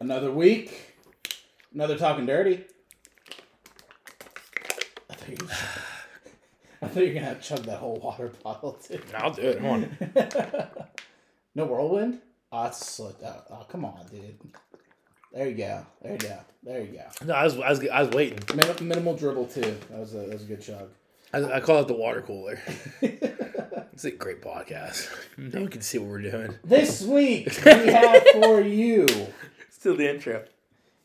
Another week. Another talking dirty. I thought you were, I thought you were gonna have to chug that whole water bottle too. I'll do it. Come on. no whirlwind? Ah, oh, that's slipped out. Uh, oh, come on, dude. There you go. There you go. There you go. No, I was, I was, I was waiting. Min- minimal dribble too. That was a that was a good chug. I, I call it the water cooler. It's a great podcast. No one can see what we're doing. This week we have for you Still the intro.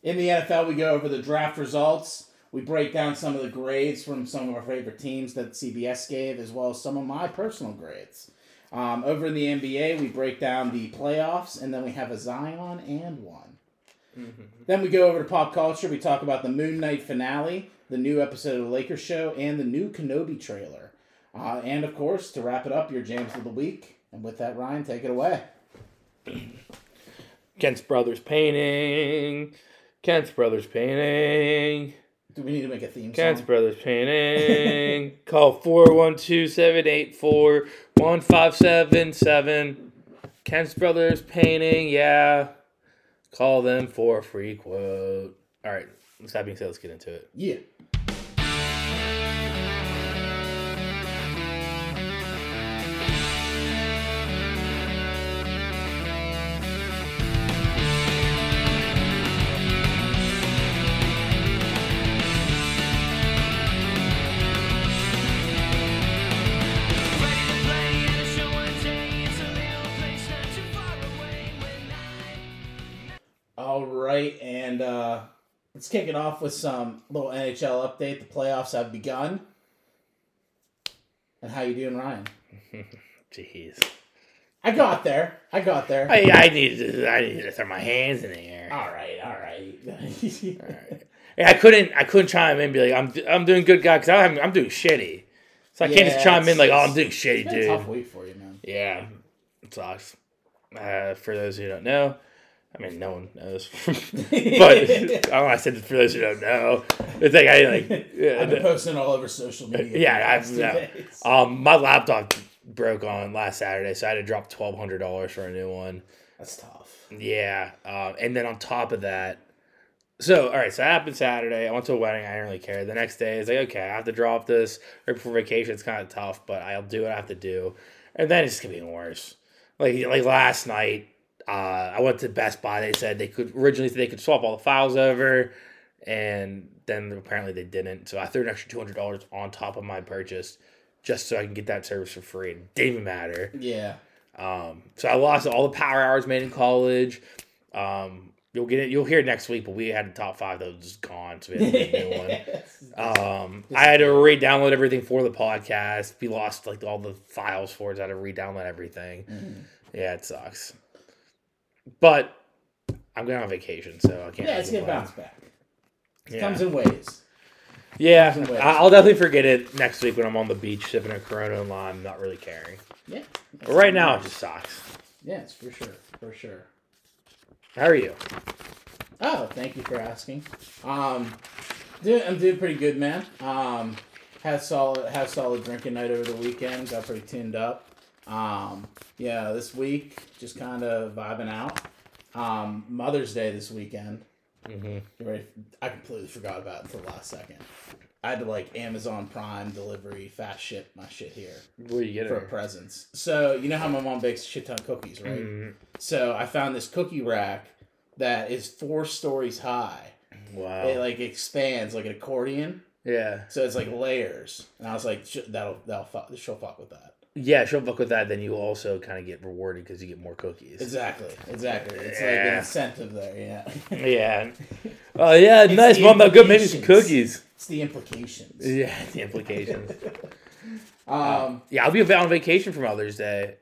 in the NFL. We go over the draft results. We break down some of the grades from some of our favorite teams that CBS gave, as well as some of my personal grades. Um, over in the NBA, we break down the playoffs, and then we have a Zion and one. Then we go over to pop culture. We talk about the Moon Knight finale, the new episode of the Lakers show, and the new Kenobi trailer. Uh, and of course, to wrap it up, your Jams of the week. And with that, Ryan, take it away. Kent's Brothers Painting. Kent's Brothers Painting. Do we need to make a theme Kent's? Brothers Painting. Call 412-784-1577. Kent's Brothers Painting, yeah. Call them for a free quote. All right, with that being said, let's get into it. Yeah. Let's kick it off with some little NHL update. The playoffs have begun. And how you doing, Ryan? Jeez. I got there. I got there. I, I need to I need to throw my hands in the air. All right, all right. Yeah, I couldn't I couldn't chime in and be like I'm I'm doing good guy because I'm I'm doing shitty. So I can't just chime in like oh I'm doing shitty, a tough dude. week for you, man. Yeah, it sucks. Uh, for those who don't know, I mean no one knows, but I know, I said for those who don't know, it's like I like I've been posting all over social media. Yeah, I've- past two yeah. days. um my laptop broke on last Saturday, so I had to drop twelve hundred dollars for a new one. That's tough. Yeah, um, and then on top of that, so all right, so that happened Saturday. I went to a wedding. I didn't really care. The next day, it's like okay, I have to drop this right before vacation. It's kind of tough, but I'll do what I have to do. And then it's getting worse. Like like last night, uh, I went to Best Buy. They said they could originally they could swap all the files over, and then apparently they didn't. So I threw an extra two hundred dollars on top of my purchase just so I can get that service for free. It didn't even matter. Yeah. Um, so I lost all the power hours made in college. Um, you'll get it. You'll hear it next week. But we had the top five that was gone, so we had to make a new one. Um, I had to re-download everything for the podcast. We lost like all the files for it. So I had to re-download everything. Mm-hmm. Yeah, it sucks. But I'm going on vacation, so I can't. yeah, it's gonna bounce back. It Yeah. comes in waves. Yeah, in waves. I- I'll definitely forget it next week when I'm on the beach sipping a Corona and lime, not really caring. Yeah. But right now, it just sucks. Yeah, it's for sure. For sure. How are you? Oh, thank you for asking. Um, doing, I'm doing pretty good, man. Um, had solid, had solid drinking night over the weekend. Got pretty tuned up. Um, yeah, this week just kind of vibing out. Um, Mother's Day this weekend. Mm-hmm. I completely forgot about it until the last second. I had to like Amazon Prime delivery fast ship my shit here What are you getting? for presents. So you know how my mom bakes a shit ton of cookies, right? Mhm. So I found this cookie rack that is four stories high. Wow. It like expands like an accordion, yeah. so it's like layers. And I was like, "Sh- that'll that'll fuck, she'll fuck with that. Yeah, she'll fuck with that. Then you also kind of get rewarded because you get more cookies. Exactly, exactly. It's like an incentive there. Yeah, yeah. Oh yeah, It's nice mom. I'll go make some cookies. it's the implications. Yeah, the implications. Um, yeah, I'll be on vacation for Mother's Day,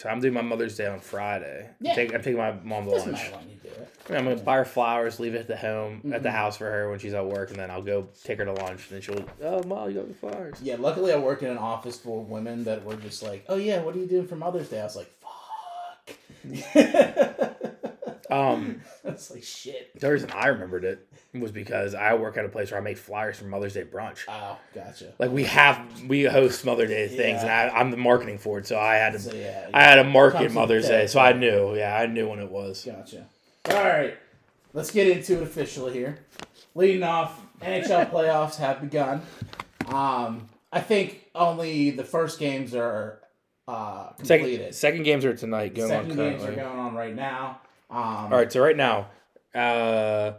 so I'm doing my Mother's Day on Friday. Yeah. I'm, taking, I'm taking my mom to doesn't lunch. matter when you do it. I'm gonna buy her flowers, leave it at the home, at Mm-hmm. the house for her when she's at work, and then I'll go take her to lunch. And then she'll, oh mom, you got me flowers. Yeah, luckily I work in an office full of women that were just like, "Oh yeah, what are you doing for Mother's Day?" I was like, "Fuck." Um, was like, "Shit." the reason I remembered it was because I work at a place where I make flyers for Mother's Day brunch. Oh, gotcha. Like we have, we host Mother's Day things, and I, I'm the marketing for it, so I had to, So yeah, I had to market Comes with Mother's the Day, so I knew. Yeah, I knew when it was. Gotcha. All right. let's get into it officially here. Leading off, NHL playoffs have begun. Um, I think only the first games are uh, completed. Second, second games are tonight. Going Second on games currently. are going on right now. Um, All right, so right now, uh,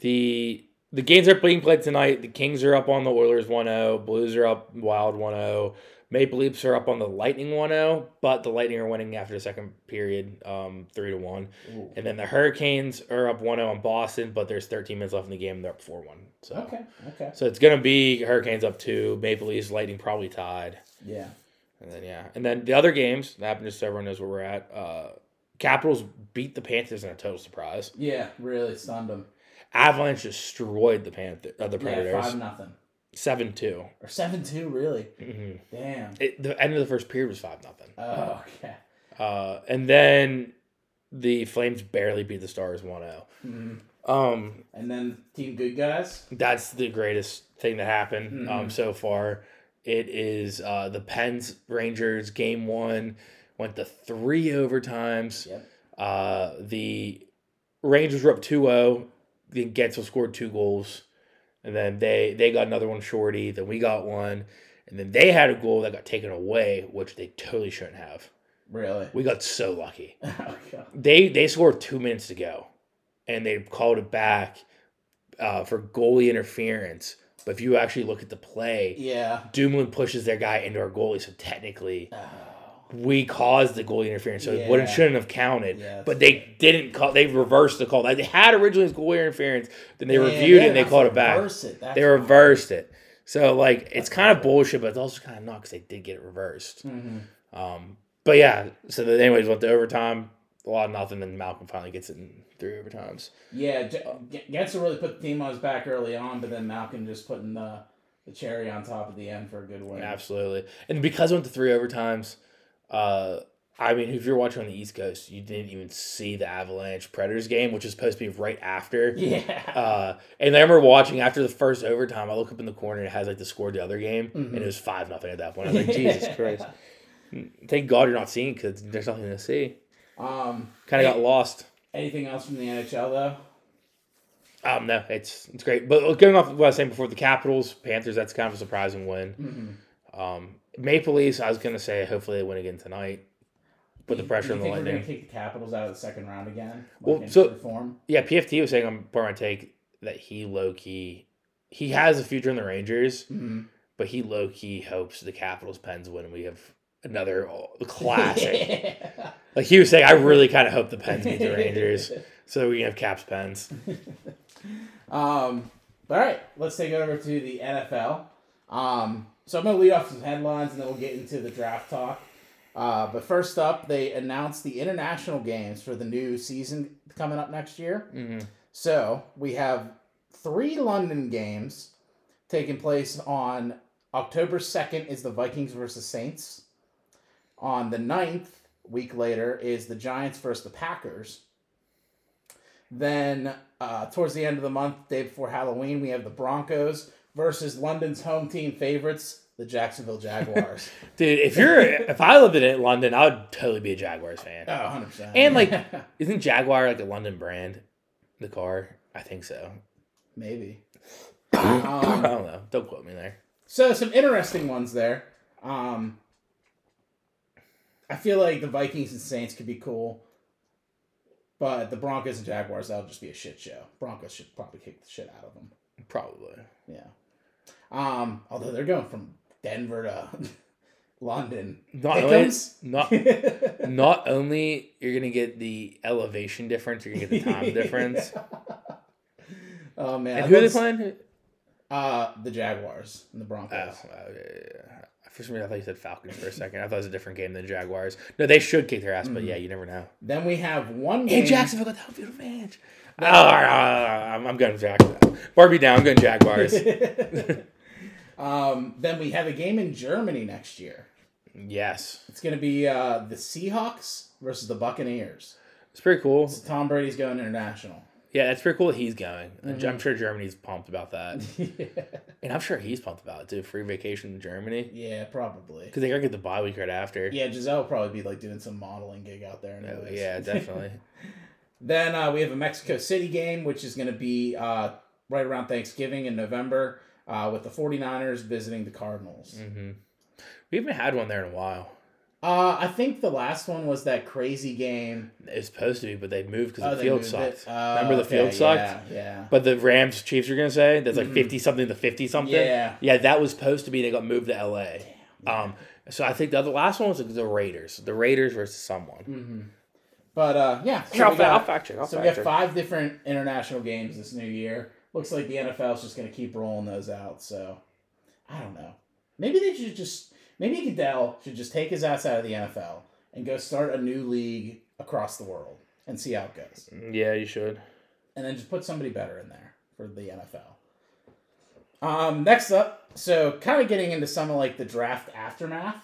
the the games are being played tonight. The Kings are up on the Oilers 1-0. Blues are up Wild 1-0. Maple Leafs are up on the Lightning 1-0, but the Lightning are winning after the second period, um, three to one. Ooh. And then the Hurricanes are up 1-0 on Boston, but there's 13 minutes left in the game. and They're up 4-1. So, Okay. Okay. so it's gonna be Hurricanes up two, Maple Leafs, Lightning probably tied. Yeah. And then yeah, and then the other games that happened just so everyone knows where we're at. Uh, Capitals beat the Panthers in a total surprise. Yeah. Really stunned them. Avalanche destroyed the Panther, uh, the Yeah. Predators, Five nothing seven two. or seven two. Really. Mm-hmm. Damn. It, the end of the first period was five nothing. Oh, okay. Uh, and then the Flames barely beat the Stars 1-0. Mhm. Um, And then Team Good Guys. that's the greatest thing that happened um, Mhm. so far. It is uh, the Pens Rangers game one went to three overtimes. Yep. Uh, the Rangers were up 2-0. Then Guentzel scored two goals. And then they, they got another one shorty. Then we got one. And then they had a goal that got taken away, which they totally shouldn't have. Really. We got so lucky. oh. They they scored two minutes to go, and they called it back uh, for goalie interference. But if you actually look at the play, Yeah. Dumoulin pushes their guy into our goalie, so technically Oh. We caused the goalie interference, so it wouldn't shouldn't have counted. Yeah, but they didn't call. They reversed the call. They had originally goalie interference, then they Man, reviewed it and they called it back. it. They reversed it. So like it's kind of bullshit, but it's also kind of not because they did get it reversed. Mhm. Um, but yeah, so then anyways went to overtime. A lot of nothing, and Malkin finally gets it in three overtimes. Yeah, Guentzel really put the team on his back early on, but then Malkin just putting the, the cherry on top at the end for a good win. Absolutely, and because it went to three overtimes, uh, I mean, if you're watching on the East Coast, you didn't even see the Avalanche Predators game, which is supposed to be right after. Yeah. Uh, and I remember watching after the first overtime. I look up in the corner and it has like the score of the other game, Mhm. and it was five nothing at that point. I was like, Jesus Christ! Thank God you're not seeing because there's nothing to see. Um, Kind of got lost. anything else from the NHL though? Um, no, it's it's great. But going off what I was saying before, the Capitals, Panthers, that's kind of a surprising win. Mm-hmm. Um, Maple Leafs, I was gonna say hopefully they win again tonight. Put the pressure on the think We're gonna kick the Capitals out of the second round again. Well, Like so- form. Yeah, PFT was saying on Pardon My Take that he low key he has a future in the Rangers, Mm-hmm. but he low key hopes the Capitals Pens win and we have another classic. like he was saying, I really kind of hope the Pens beat the Rangers so we can have Caps Pens. Um, all right, let's take it over to the NFL. Um, so I'm going to lead off some headlines and then we'll get into the draft talk. Uh, but first up, they announced the international games for the new season coming up next year. hmm So we have three London games taking place on October 2nd is the Vikings versus Saints. On the 9th, week later, is the Giants versus the Packers. Then, uh, towards the end of the month, day before Halloween, we have the Broncos versus London's home team favorites, the Jacksonville Jaguars. Dude, if you're if I lived in London, I would totally be a Jaguars fan. oh, 100%. And like, isn't Jaguar like a London brand? The car, I think so. maybe. I Um, don't know. Don't quote me there. So some interesting ones there. Um, I feel like the Vikings and Saints could be cool, but the Broncos and Jaguars that'll just be a shit show. Broncos should probably kick the shit out of them. Probably. Yeah. Um, although they're going from Denver to London. Not only, not not only you're gonna get the elevation difference, you're gonna get the time difference. oh man. And who are they playing? Uh, the Jaguars and the Broncos. oh, yeah, yeah. For some reason, I thought you said Falcons for a second. I thought it was a different game than Jaguars. No, they should kick their ass, but Mhm. yeah, you never know. Then we have one game. And Jacksonville got the home field advantage. Oh, I'm, I'm going Jacksonville. Barbie down. I'm going Jaguars. Um, then we have a game in Germany next year. yes, It's going to be uh, the Seahawks versus the Buccaneers. it's pretty cool. So Tom Brady's going international. Yeah, that's pretty cool he's going. Mhm. I'm sure Germany's pumped about that, yeah. and I'm sure he's pumped about it too. Free vacation in Germany yeah, probably. because they gotta get the bye week right after. Yeah, Gisele will probably be like doing some modeling gig out there. Oh, Anyways. yeah, definitely. Then uh, we have a Mexico City game, which is going to be uh, right around Thanksgiving in November uh, with the 49ers visiting the Cardinals. Mm-hmm. We haven't had one there in a while. Uh, I think the last one was that crazy game. It was supposed to be, but they moved because Oh, the field sucked. Oh, Remember the okay, field sucked? Yeah, yeah. But the Rams Chiefs are gonna say that's like Mhm. fifty something to fifty something. Yeah. yeah, that was supposed to be. They got moved to L.A. Um, so I think the other last one was the Raiders. The Raiders versus someone. Mm-hmm. But uh, yeah, so I'll, we fa- I'll got, fact check. I'll so we got five different international games this new year. Looks like the NFL is just going to keep rolling those out. So I don't know. Maybe they should just maybe Goodell should just take his ass out of the NFL and go start a new league across the world and see how it goes, Yeah, you should. and then just put somebody better in there for the NFL. Um, next up, so kind of getting into some of like the draft aftermath.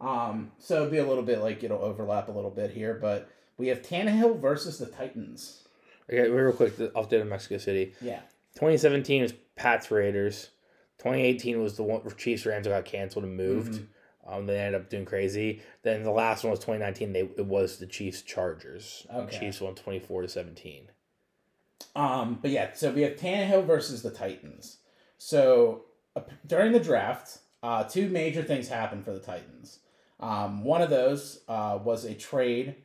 Um, so it'll be a little bit like it'll overlap a little bit here, but we have Tannehill versus the Titans. Okay, real quick. the Update in Mexico City. Yeah. 2017 was Pats Raiders. 2018 was the one where Chiefs Rams got canceled and moved. Mm-hmm. Um, they ended up doing crazy. Then the last one was 2019. They it was the Chiefs Chargers. Okay. Chiefs won 24 to 17. Um, but yeah, so we have Tannehill versus the Titans. So uh, during the draft, uh, two major things happened for the Titans. Um, one of those uh, was a trade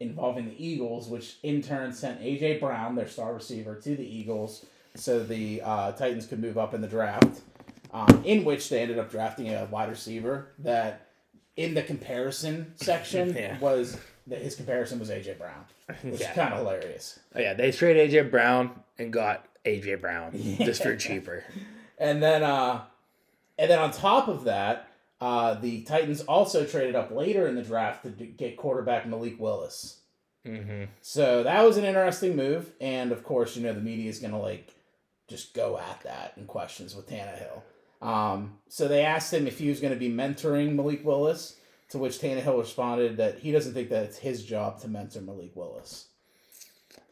involving the Eagles, which in turn sent AJ Brown, their star receiver, to the Eagles, so the uh, Titans could move up in the draft. Um, in which they ended up drafting a wide receiver that, in the comparison section, Yeah. was that his comparison was AJ Brown, which Yeah. is kind of hilarious. Oh, yeah, they traded AJ Brown and got AJ Brown just for cheaper. And then, uh, and then on top of that, uh, the Titans also traded up later in the draft to get quarterback Malik Willis. hmm So that was an interesting move, and of course, you know the media is gonna like just go at that in questions with Tannehill. Um, so they asked him if he was going to be mentoring Malik Willis, to which Tannehill responded that he doesn't think that it's his job to mentor Malik Willis.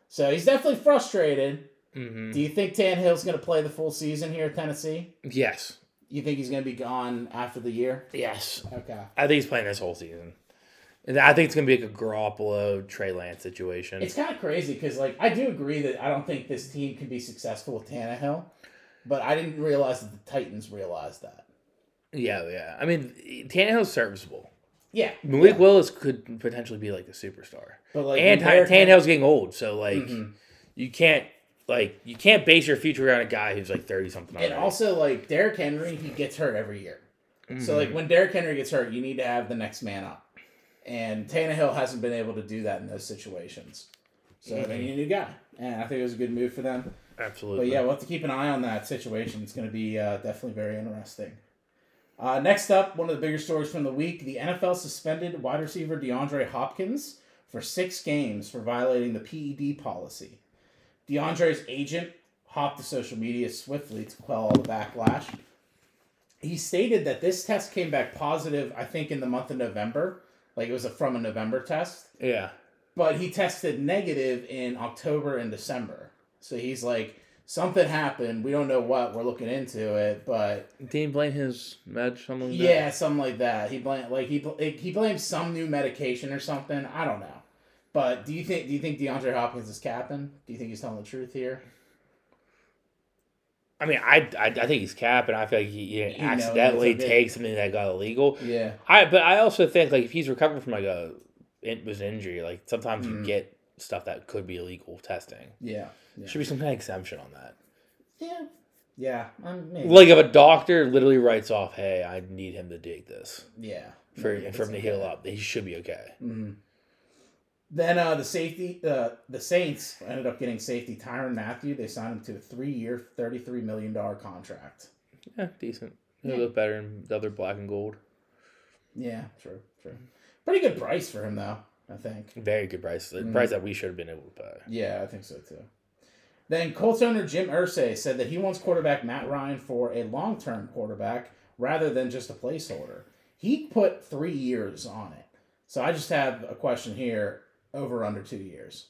So he's definitely frustrated. hmm Do you think Tannehill's going to play the full season here at Tennessee? Yes. You think he's going to be gone after the year? Yes. Okay. I think he's playing this whole season. And I think it's gonna be like a Garoppolo Trey Lance situation. It's kind of crazy because, like, I do agree that I don't think this team can be successful with Tannehill, but I didn't realize that the Titans realized that. yeah, yeah. I mean, Tannehill's serviceable. Yeah, Malik yeah. Willis could potentially be like a superstar. but like, and Derrick Tannehill's getting old, so like Mhm. you can't like you can't base your future on a guy who's like thirty something. and also like Derrick Henry, he gets hurt every year. Mm-hmm. So like when Derrick Henry gets hurt, you need to have the next man up, and Tannehill hasn't been able to do that in those situations. So Mm-hmm. they need a new guy, and I think it was a good move for them. absolutely. But yeah, we'll have to keep an eye on that situation. It's going to be uh, definitely very interesting. Uh, next up, one of the bigger stories from the week: the NFL suspended wide receiver DeAndre Hopkins for six games for violating the PED policy. DeAndre's agent hopped to social media swiftly to quell all the backlash. He stated that this test came back positive, I think, in the month of November. Like it was a, from a November test yeah. but he tested negative in October and December. So he's like, something happened. We don't know what. We're looking into it, but Did he blame his med? Something. Like yeah, something like that. He blamed like he he blames some new medication or something. I don't know. But do you think do you think DeAndre Hopkins is capping? Do you think he's telling the truth here? I mean, I, I I think he's capping. I feel like he, he accidentally takes something that got illegal. Yeah. I but I also think like if he's recovering from like a it was an injury, like sometimes you Mhm. get stuff that could be illegal testing. Yeah. Yeah. Should be some kind of exemption on that. Yeah. Yeah. Um, maybe. Like if a doctor literally writes off, "Hey, I need him to take this yeah. for Maybe for him to heal up," he should be okay. hmm Then uh, the safety, uh, the Saints ended up getting safety Tyrann Mathieu. They signed him to a three-year, thirty-three million dollar contract. Yeah, decent. He Yeah. look better in the other black and gold. Yeah, true, true. Pretty good price for him though. I think. Very good price. The Mm. price that we should have been able to pay. Yeah, I think so too. Then Colts owner Jim Irsay said that he wants quarterback Matt Ryan for a long-term quarterback rather than just a placeholder. He put three years on it. So I just have a question here: over under two years.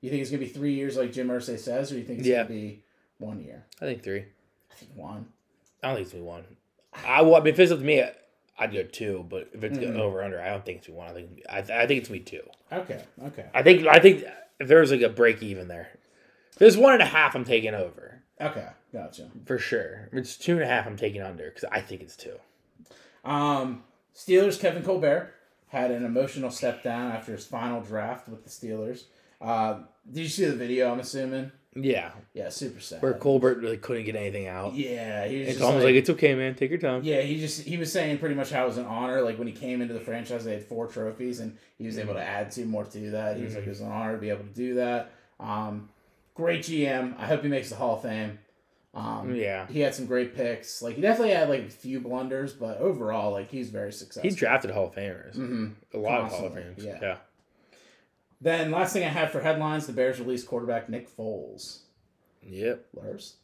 You think it's gonna be three years like Jim Irsay says, or you think it's Yeah. gonna be one year? I think three. I think one. I don't think it's gonna be one. I, mean, if it's up to me, I'd go two, but if it's Mhm. over under, I don't think it's gonna be one. I think I, th- I think it's gonna be two. Okay, okay, I think I think if there's like a break even there, if there's one and a half, I'm taking over okay. Gotcha. for sure. If it's two and a half, I'm taking under because I think it's two. Um, Steelers Kevin Colbert had an emotional step down after his final draft with the Steelers. Uh, did you see the video? I'm assuming. Yeah, Yeah, super sad. where Colbert really couldn't get anything out. Yeah, he was It's almost like, like, it's okay, man. Take your time. yeah, he just he was saying pretty much how it was an honor. Like when he came into the franchise, they had four trophies, and he was able to add two more to that. He was like, it was an honor to be able to do that. Um, great GM. I hope he makes the Hall of Fame. Um, Yeah. he had some great picks. Like he definitely had like a few blunders, but overall, like he's very successful. He drafted Hall of Famers. hmm A lot of Hall of Famers. yeah. yeah. Then last thing I had for headlines: the Bears released quarterback Nick Foles. Yep. Lars.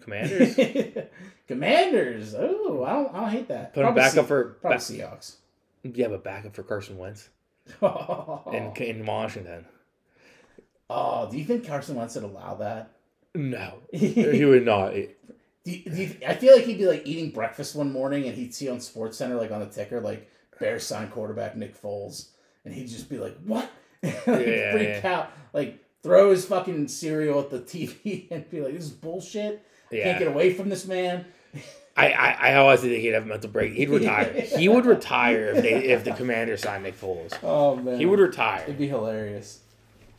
Commanders. Commanders. Oh, I don't. I don't hate that. Put him back up for probably back, Seahawks. yeah, but back up for Carson Wentz oh, in in Washington. Oh, do you think Carson Wentz would allow that? No, he would not. you, do you, I feel like he'd be like eating breakfast one morning and he'd see on Sports Center like on the ticker like Bears sign quarterback Nick Foles, and he'd just be like, "What?" like, Yeah, freak yeah. out, like throw his fucking cereal at the TV and be like, "This is bullshit." Yeah. Can't get away from this man. I, I I always think he'd have a mental break. He'd retire. he would retire if they if the Commanders signed Nick Foles. Oh man, He would retire. It'd be hilarious.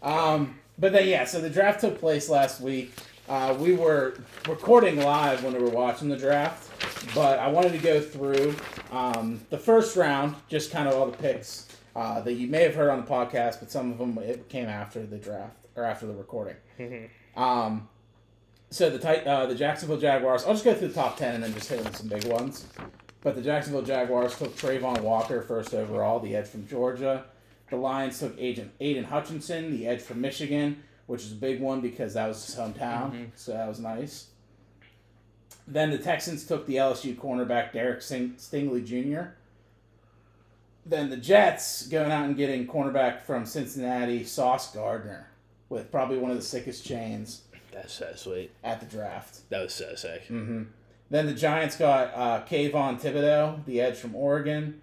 Um, but then yeah, so the draft took place last week. Uh, we were recording live when we were watching the draft, but I wanted to go through um, the first round, just kind of all the picks uh, that you may have heard on the podcast, but some of them it came after the draft or after the recording. Um, so the uh, the Jacksonville Jaguars. I'll just go through the top ten and then just hit on some big ones. But the Jacksonville Jaguars took Trayvon Walker first overall, the edge from Georgia. The Lions took Agent Aidan Hutchinson, the edge from Michigan, which is a big one because that was his hometown, so that was nice. Then the Texans took the LSU cornerback Derek Sing- Stingley Jr. Then the Jets going out and getting cornerback from Cincinnati, Sauce Gardner, with probably one of the sickest chains That's so sweet. at the draft. That was so sick. Mm-hmm. Then the Giants got uh, Kayvon Thibodeaux, the edge from Oregon.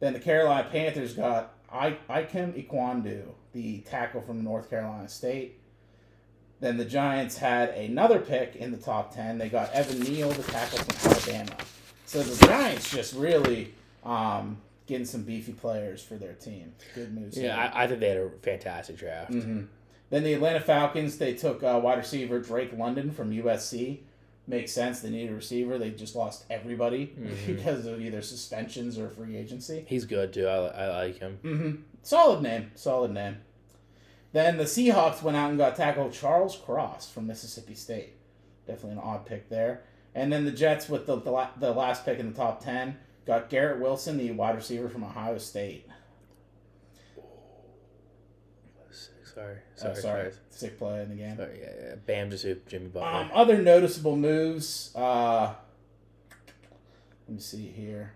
Then the Carolina Panthers got I- Ikem Ekwonu, the tackle from North Carolina State. Then the Giants had another pick in the top 10. They got Evan Neal, the tackle from Alabama. So the Giants just really um, getting some beefy players for their team. Good moves. Yeah. I, I think they had a fantastic draft. hmm Then the Atlanta Falcons, they took uh, wide receiver Drake London from USC. Makes sense. They need a receiver. They just lost everybody because of either suspensions or free agency. He's good too. I, I like him. hmm Solid name. Solid name. Then the Seahawks went out and got tackle Charles Cross from Mississippi State. Definitely an odd pick there. And then the Jets, with the, the, la- the last pick in the top 10, got Garrett Wilson, the wide receiver from Ohio State. Sorry, Sorry, sorry, sorry. sorry. Sick play in the game. Sorry, yeah, yeah. Bam just hit Jimmy Butler. Um, other noticeable moves. Uh, let me see here.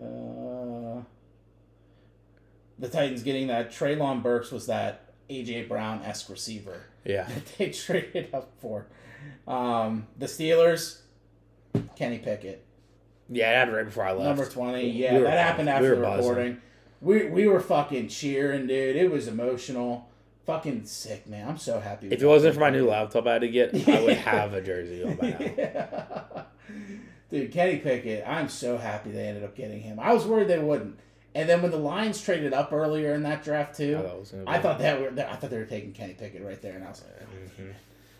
Uh, the Titans getting that Treylon Burks was that AJ Brown esque receiver yeah, that they traded up for. Um, the Steelers, Kenny Pickett, yeah. It happened right before I left. number twenty. Yeah, We were that happened after We the recording. We we were fucking cheering, dude. It was emotional. Fucking sick, man. I'm so happy. If it wasn't for my new laptop I had to get, I would have a jersey on by now. Yeah. Dude, Kenny Pickett, I'm so happy they ended up getting him. I was worried they wouldn't. And then when the Lions traded up earlier in that draft too, I thought it was gonna I thought that were I thought they were taking Kenny Pickett right there, and I was like, Mhm.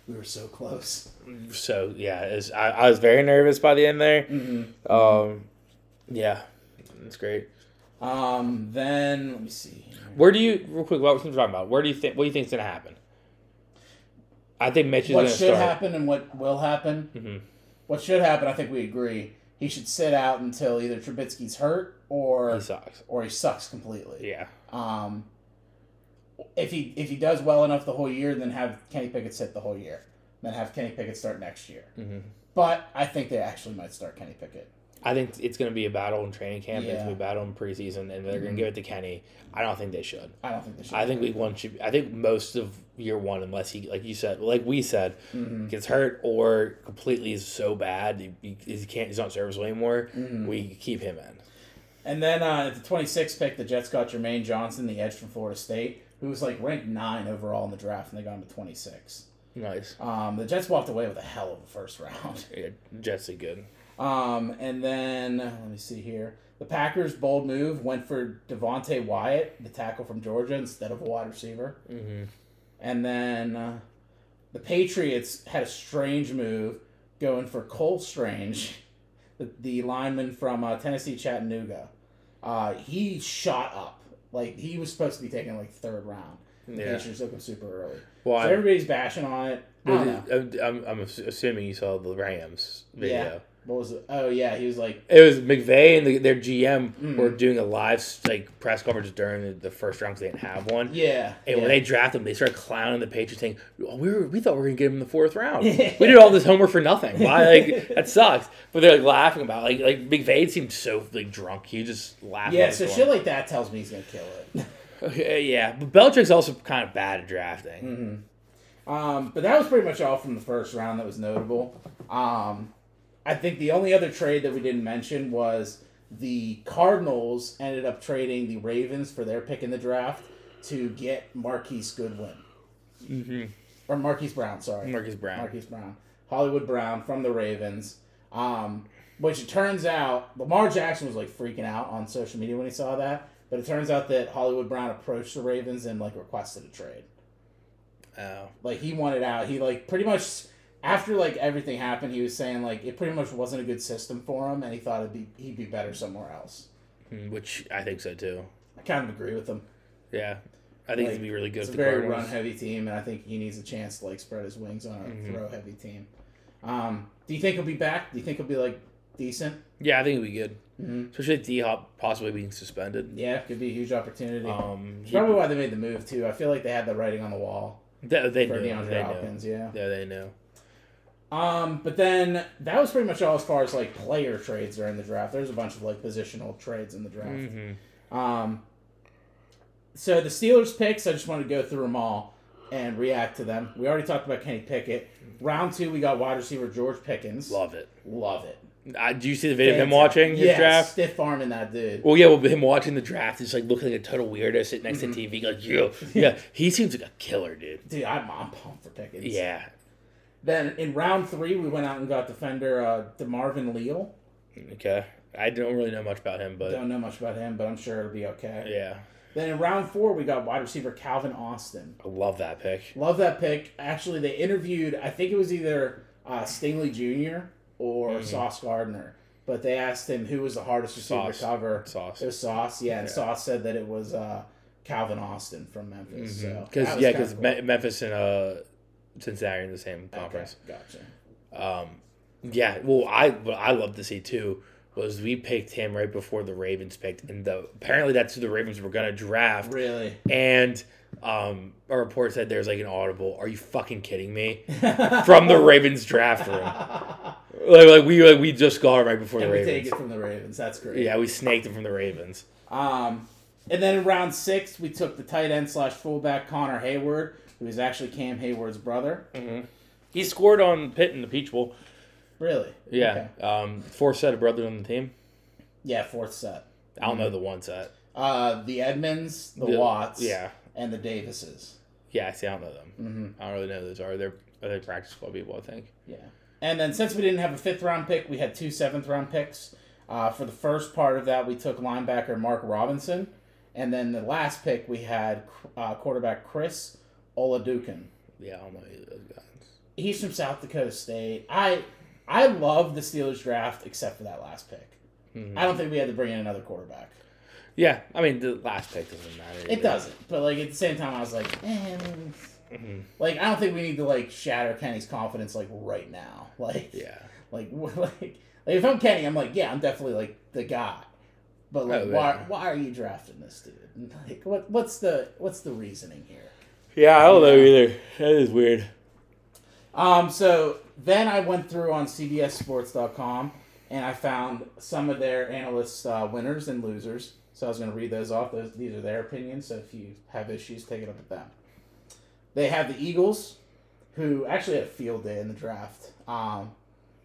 we were so close. So yeah, it's, I, I was very nervous by the end there. Mm-hmm. Um, yeah, it's great. Um, then let me see. Where do you real quick? What we're talking about? Where do you think? What do you think is gonna happen? I think Mitch is What gonna should start. happen and what will happen? Mhm. What should happen? I think we agree. He should sit out until either Trubisky's hurt or He sucks. or he sucks completely. Yeah. Um, if he if he does well enough the whole year, then have Kenny Pickett sit the whole year. Then have Kenny Pickett start next year. Mhm. But I think they actually might start Kenny Pickett. I think it's going to be a battle in training camp. It's going to be a battle in preseason, and they're going to give it to Kenny. I don't think they should. I don't think they should. I think week one should. I think most of year one, unless he, like you said, like we said, Mm-hmm. gets hurt or completely is so bad he, he, he can't. He's not serviceable anymore. Mm-hmm. We keep him in. And then uh, at the 26th pick, the Jets got Jermaine Johnson, the edge from Florida State, who was like ranked nine overall in the draft, and they got him to 26. Nice. Um, the Jets walked away with a hell of a first round. Yeah, Jets are good. Um, and then let me see here. The Packers' bold move went for Devonte Wyatt, the tackle from Georgia, instead of a wide receiver. Mm-hmm. And then uh, the Patriots had a strange move, going for Cole Strange, the, the lineman from uh, Tennessee Chattanooga. Uh, he shot up like he was supposed to be taken like third round. The Yeah. Patriots took him super early. Why? So everybody's bashing on it. I. I'm, I'm, I'm assuming you saw the Rams video. Yeah. What was it? Oh yeah, he was like, It was McVay and the, their GM Mm. were doing a live like press conference during the, the first round because they didn't have one. yeah. And yeah. when they drafted him, they started clowning the Patriots, saying, oh, "We were we thought we were gonna give him the fourth round. we did all this homework for nothing. Why? Like that sucks." But they're like laughing about it. like like McVay seemed so like drunk. He just laughed. yeah, so shit like that tells me he's gonna kill it. Okay, yeah, but Belichick's also kind of bad at drafting. Mm-hmm. Um, but that was pretty much all from the first round that was notable. Um, I think the only other trade that we didn't mention was the Cardinals ended up trading the Ravens for their pick in the draft to get Marquise Goodwin. Mm-hmm. Or Marquise Brown, sorry. Marcus Brown. Marquise Brown. Hollywood Brown from the Ravens. Um, which it turns out, Lamar Jackson was like freaking out on social media when he saw that. But it turns out that Hollywood Brown approached the Ravens and like requested a trade. Oh, Like he wanted out. He like pretty much after like everything happened, he was saying like it pretty much wasn't a good system for him, and he thought it'd be he'd be better somewhere else. Mm, which I think so too. I kind of agree with him. Yeah, I think Like, it'd be really good It's a very run heavy team, and I think he needs a chance to like spread his wings on a Mhm. throw heavy team. Um, do you think he'll be back? Do you think he'll be like decent? Yeah, I think it'd be good, Mm-hmm. especially D Hop possibly being suspended. Yeah, could be a huge opportunity. Um, he- Probably why they made the move too. I feel like they had the writing on the wall they, they for knew. DeAndre They knew. Yeah. Yeah, they knew. Um, but then that was pretty much all as far as like player trades during the draft. There's a bunch of like positional trades in the draft. Mm-hmm. Um, so the Steelers picks, I just want to go through them all and react to them. We already talked about Kenny Pickett. Round two, we got wide receiver George Pickens. Love it. Love it. Uh, do you see the video of him watching his yeah, draft? Stiff arming that dude. Well, yeah, well, him watching the draft is like looking like a total weirdo sitting next Mm-hmm. to TV. Like, yo, yeah, he seems like a killer, dude. Dude, I'm, I'm pumped for Pickens. Yeah, Then in round three, we went out and got defender uh, DeMarvin Leal. okay. I don't really know much about him, but Don't know much about him, but I'm sure it'll be okay. yeah, Then in round four, we got wide receiver Calvin Austin. I love that pick. Love that pick. Actually, they interviewed, I think it was either uh, Stingley Jr. or Mm-hmm. Sauce Gardner, but they asked him who was the hardest receiver to cover. Sauce. It was Sauce, yeah, and Yeah. Sauce said that it was uh, Calvin Austin from Memphis. So Because that was yeah, because cool. Memphis and uh, Cincinnati are in the same Okay, conference. gotcha. Um, yeah, well, I what I love to see too was we picked him right before the Ravens picked, and the apparently that's who the Ravens were gonna draft, Really? and um, a report said there's like an audible. Are you fucking kidding me? From the Ravens draft room, like, like we like we just got him right before and the we take it from the Ravens. That's great. Yeah, we snaked him from the Ravens. Um, and then in round six, we took the tight end slash fullback Connor Hayward, who is actually Cam Heyward's brother. He scored on Pitt in the Peach Bowl. Really? Yeah, um, fourth set of brothers on the team. Yeah, fourth set. I don't know the one set. Uh, the Edmunds, the, The- Watts, Yeah, and the Davises. yeah. See, I don't know them. Mm-hmm. I don't really know who those are. They're are they practice squad people? I think. Yeah. And then since we didn't have a fifth round pick, we had two seventh round picks. Uh, for the first part of that, we took linebacker Mark Robinson. And then the last pick, we had uh, quarterback Chris Oladokun. Yeah, I don't know either of those guys. He's from South Dakota State. I I love the Steelers draft except for that last pick. Mhm. I don't think we had to bring in another quarterback. Yeah, I mean the last pick doesn't matter. It doesn't. But like at the same time, I was like, eh, Mhm. like I don't think we need to like shatter Kenny's confidence like right now. Like Yeah. Like, like, like if I'm Kenny, I'm like, yeah, I'm definitely like the guy. But like, Oh, why, yeah. why are you drafting this dude? Like, what, what's the, what's the reasoning here? Yeah, I don't know either. That is weird. Um, so then I went through on CBSSports.com and I found some of their analysts' uh, winners and losers. So I was going to read those off. Those these are their opinions. So if you have issues, take it up with them. They have the Eagles, who actually had a field day in the draft. Um,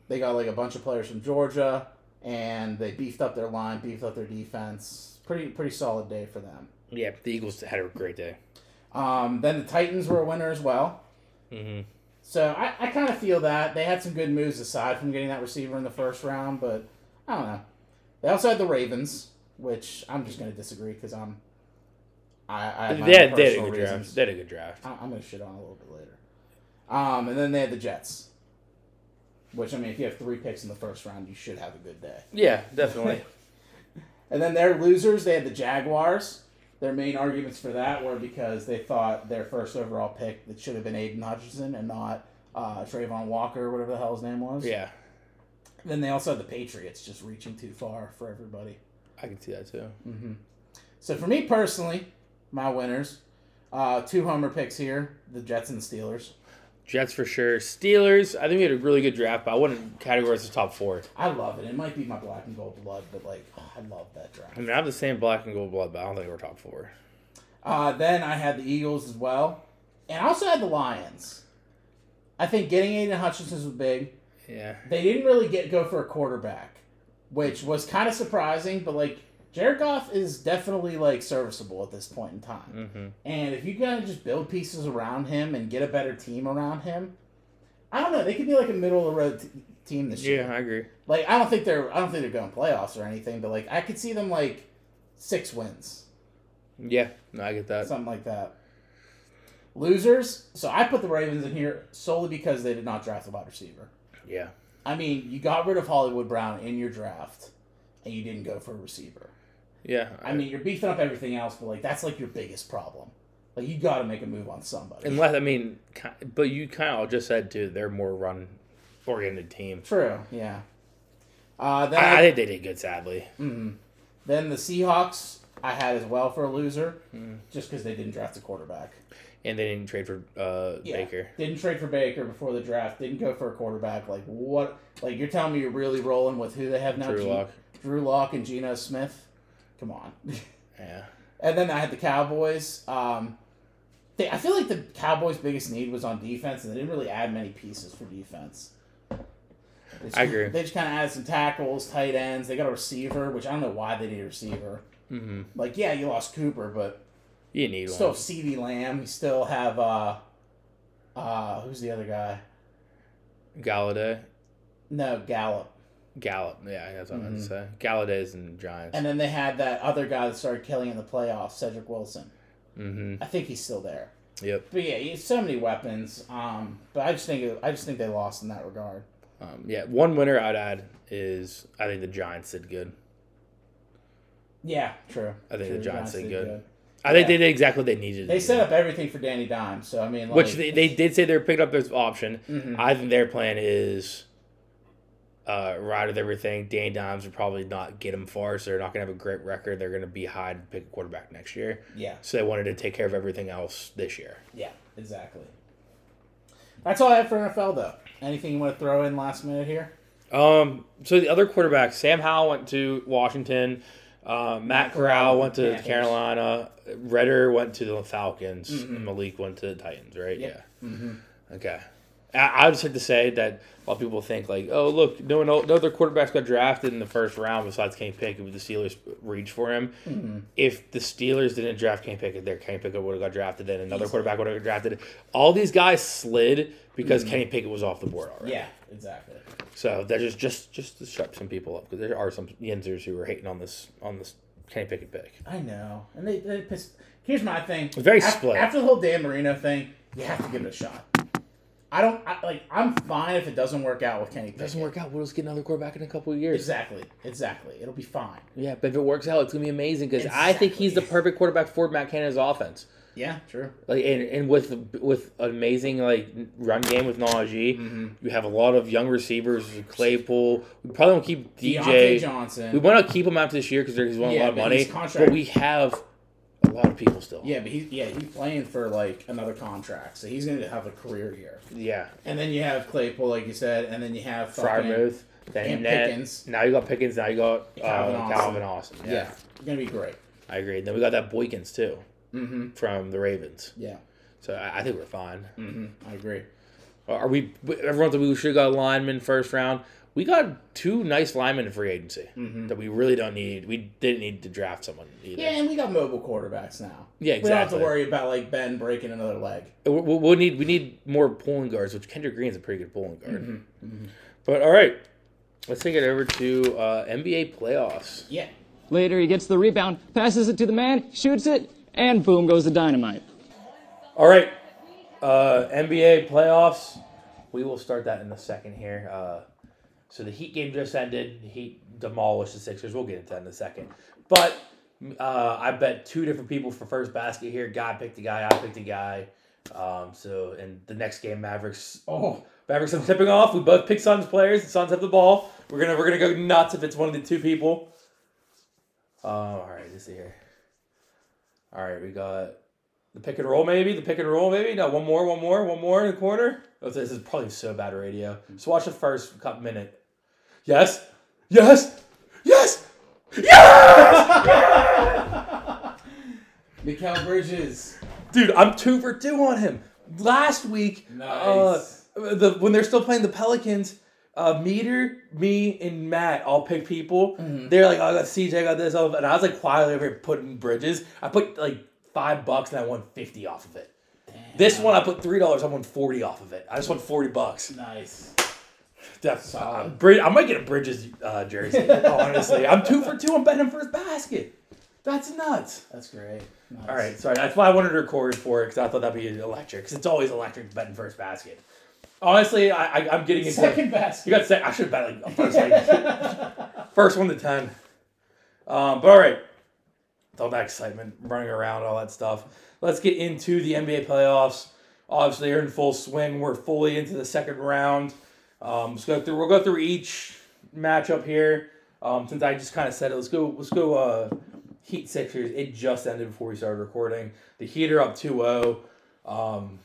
they got like a bunch of players from Georgia, and they beefed up their line, beefed up their defense. Pretty pretty solid day for them. Yeah, the Eagles had a great day. Um, then the Titans were a winner as well. hmm So I, I kind of feel that they had some good moves aside from getting that receiver in the first round, but I don't know. They also had the Ravens, which I'm just going to disagree because I'm. I, I They, had, they had a good reasons. draft. They had a good draft. I- I'm going to shit on a little bit later. Um, and then they had the Jets, which I mean, if you have three picks in the first round, you should have a good day. Yeah, definitely. And then their losers, they had the Jaguars. Their main arguments for that were because they thought their first overall pick that should have been Aidan Hutchinson and not uh, Trayvon Walker, whatever the hell his name was. yeah, Then they also had the Patriots just reaching too far for everybody. I can see that too. hmm So for me personally, my winners, uh, two homer picks here: the Jets and the Steelers. Jets for sure. Steelers. I think we had a really good draft, but I wouldn't categorize the top four. I love it. It might be my black and gold blood, but like oh, I love that draft. I mean, I have the same black and gold blood, but I don't think we're top four. Uh, then I had the Eagles as well, and I also had the Lions. I think getting Aidan Hutchinson was big. Yeah, They didn't really get go for a quarterback, which was kind of surprising. But like Jared Goff is definitely like serviceable at this point in time. hmm And if you kind of just build pieces around him and get a better team around him, I don't know. They could be like a middle of the road t- team this year. yeah, I agree. Like I don't think they're I don't think they're going playoffs or anything, but like I could see them like six wins, Yeah, no, I get that. something like that. Losers. So I put the Ravens in here solely because they did not draft a wide receiver. Yeah, I mean, you got rid of Hollywood Brown in your draft, and you didn't go for a receiver. Yeah. I mean, you're beefing up everything else, but like that's like your biggest problem. Like you got to make a move on somebody. unless I mean, but you kind of just said too, they're more run oriented team. True. Yeah. Uh, then, I, I I, think they did good. Sadly, mhm. then the Seahawks I had as well for a loser, Mm. just because they didn't draft a quarterback. and they didn't trade for uh, Yeah. Baker. Didn't trade for Baker before the draft. Didn't go for a quarterback. Like what? Like you're telling me you're really rolling with who they have now? Drew Lock. Drew Lock and Geno Smith. Come on. Yeah, And then I had the Cowboys. Um, they, I feel like the Cowboys' biggest need was on defense, and they didn't really add many pieces for defense. Just, I agree. They just kind of added some tackles, tight ends. They got a receiver, which I don't know why they need a receiver. hmm Like, yeah, you lost Cooper, but you need still one. have CeeDee Lamb. You still have uh, uh, who's the other guy? Golladay, No, Gallup. Gallup. Yeah, that's what I meant to Mhm. say. Golladay's and Giants. And then they had that other guy that started killing in the playoffs, Cedric Wilson. hmm I think he's still there. Yep. But yeah, he has so many weapons. Um, but I just think it, I just think they lost in that regard. Um, yeah, one winner I'd add is I think the Giants did good. Yeah, true. I think True, the Giants did good. Yeah. I think they did exactly what they needed. They to set do. up everything for Danny Dime, so I mean, like, which they, they did say they're picking up this option. Mhm. I think their plan is uh, ride with everything. Danny Dimes will probably not get them far, so they're not going to have a great record. They're going to be high to pick a quarterback next year. yeah, So they wanted to take care of everything else this year. yeah, exactly. That's all I have for NFL though. Anything you want to throw in last minute here? Um, so the other quarterbacks, Sam Howell went to Washington. Uh, Matt Corral went to Panthers. Carolina. Ridder went to the Falcons. and Malik went to the Titans, right? Yep. Mm-hmm. Yeah. Okay. I, just like to say that a lot of people think like, oh look, no one, no other quarterbacks got drafted in the first round besides Kenny Pickett. With the Steelers reach for him. Mm-hmm. If the Steelers didn't draft Kenny Pickett, their Kenny Pickett would have got drafted. Then another quarterback would have got drafted. All these guys slid because Kenny Pickett was off the board already. Yeah, exactly. So that just just just to shut some people up because there are some Yinzers who are hating on this on this Kenny Pickett pick. I know, and they, they pissed. Here's my thing. Very Af- split. After the whole Dan Marino thing, you have to give it a shot. I don't I, like. I'm fine if it doesn't work out with Kenny. If it doesn't work out, we'll just get another quarterback in a couple of years. Exactly. Exactly. It'll be fine. Yeah, but if it works out, it's gonna be amazing because I think he's the perfect quarterback for Matt Canada's offense. Yeah. True. Like and, and with with an amazing like run game with Najee, Mm-hmm. you have a lot of young receivers. Claypool. We probably won't keep Diontae DJ. Johnson. We want to keep him after this year because he's won a lot of money. But we have a lot of people still. Yeah, but he's yeah he's playing for like another contract, so he's going to have a career here. Yeah. And then you have Claypool, like you said, and then you have Freiermuth. Then And then- Pickens. Now you got Pickens. Now you got Calvin uh, Austin. Calvin Austin. Yeah, Yeah, gonna be great. I agree. Then we got that Boykins too Mm-hmm. from the Ravens. Yeah. So I, I think we're fine. Mm-hmm. I agree. Are we? Everyone thought we should have got a lineman first round. We got two nice linemen in free agency Mm-hmm. that we really don't need. We didn't need to draft someone either. Yeah, and we got mobile quarterbacks now. Yeah, exactly. We don't have to worry about like Ben breaking another leg. We, we, we need we need more pulling guards, which Kendrick Green's a pretty good pulling guard. Mm-hmm. But all right, let's take it over to uh, NBA playoffs. Yeah. Later, he gets the rebound, passes it to the man, shoots it, and boom goes the dynamite. All right, uh, NBA playoffs. We will start that in a second here. Uh, so the Heat game just ended. The Heat demolished the Sixers. We'll get into that in a second. But uh, I bet two different people for first basket here. Guy picked a guy. I picked a guy. Um, so in the next game, Mavericks. Oh. Mavericks are tipping off. We both pick Suns players. The Suns have the ball. We're gonna we're gonna go nuts if it's one of the two people. Um, all right, let's see here. All right, we got the pick and roll, maybe the pick and roll, maybe. No, one more, one more, one more in the corner. Oh, this is probably so bad radio. Just watch the first minute. Yes, yes, yes, yes. Mikal Bridges. Dude, I'm two for two on him. Last week, Nice. uh, the when they're still playing the Pelicans, uh, Meter, me, and Matt all pick people. They're like, oh, I got CJ, I got this, and I was like quietly over here putting bridges. I put like five bucks and I won fifty off of it. This one I put three dollars. I won forty off of it. I just won forty bucks. Nice. That's Solid. Brid- I might get a Bridges uh, jersey. honestly, I'm two for two. I'm betting him his basket. That's nuts. That's great. Nice. All right, sorry. That's why I wanted to record for it because I thought that'd be electric. Because it's always electric betting first basket. Honestly, I, I I'm getting into Second basket. You got sec- I should bet like first like, first one to ten. Um, but all right, with all that excitement, running around, all that stuff. Let's get into the NBA playoffs. Obviously, they're in full swing. We're fully into the second round. Um, let's go through. We'll go through each matchup here. Um, since I just kind of said it, let's go. Let's go. Uh, Heat Sixers. It just ended before we started recording. The Heat are up 2-0. Um,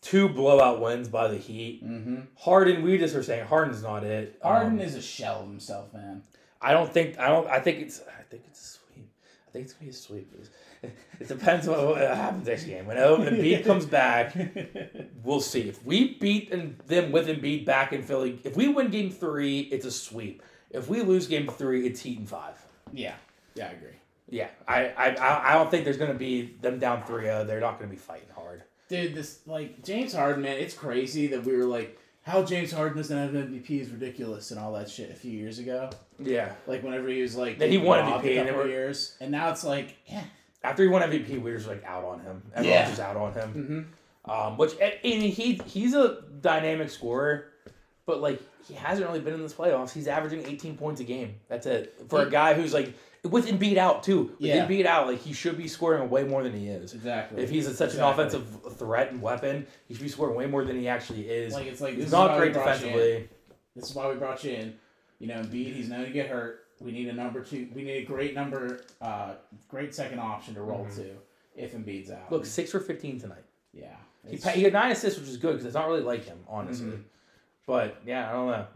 two blowout wins by the Heat. Mm-hmm. Harden, we just were saying Harden's not it. Um, Harden is a shell of himself, man. I don't think. I don't. I think it's. I think it's. I think it's gonna be a sweep. It depends what, what happens next game. When Embiid comes back, we'll see. If we beat and them with Embiid back in Philly, if we win Game Three, it's a sweep. If we lose Game Three, it's Heat and five. Yeah. Yeah, I agree. Yeah, I I, I I don't think there's gonna be them down 3-0. They're not gonna be fighting hard. Dude, this like James Harden, man, it's crazy that we were like, how James Harden doesn't have an MVP is ridiculous and all that shit a few years ago. Yeah. Like whenever he was like Then he won MVP a and couple were- years, and now it's like, yeah, After he won MVP, we were just like out on him. Everyone Yeah. was just out on him. mm-hmm. Um, which and he he's a dynamic scorer, but like he hasn't really been in this playoffs. He's averaging 18 points a game. That's it for a guy who's like with Embiid out too. With Yeah. Embiid out, like he should be scoring way more than he is. exactly. If he's such Exactly. an offensive threat and weapon, he should be scoring way more than he actually is. like it's like this he's is not great we brought you in. defensively. This is why we brought you in. You know, Embiid, he's known to get hurt. We need a number two. We need a great number, uh, great second option to roll to if Embiid's out. Mm-hmm. Look, six for 15 tonight. yeah, He, he got nine assists, which is good because it's not really like him, honestly. Mhm. But yeah, I don't know.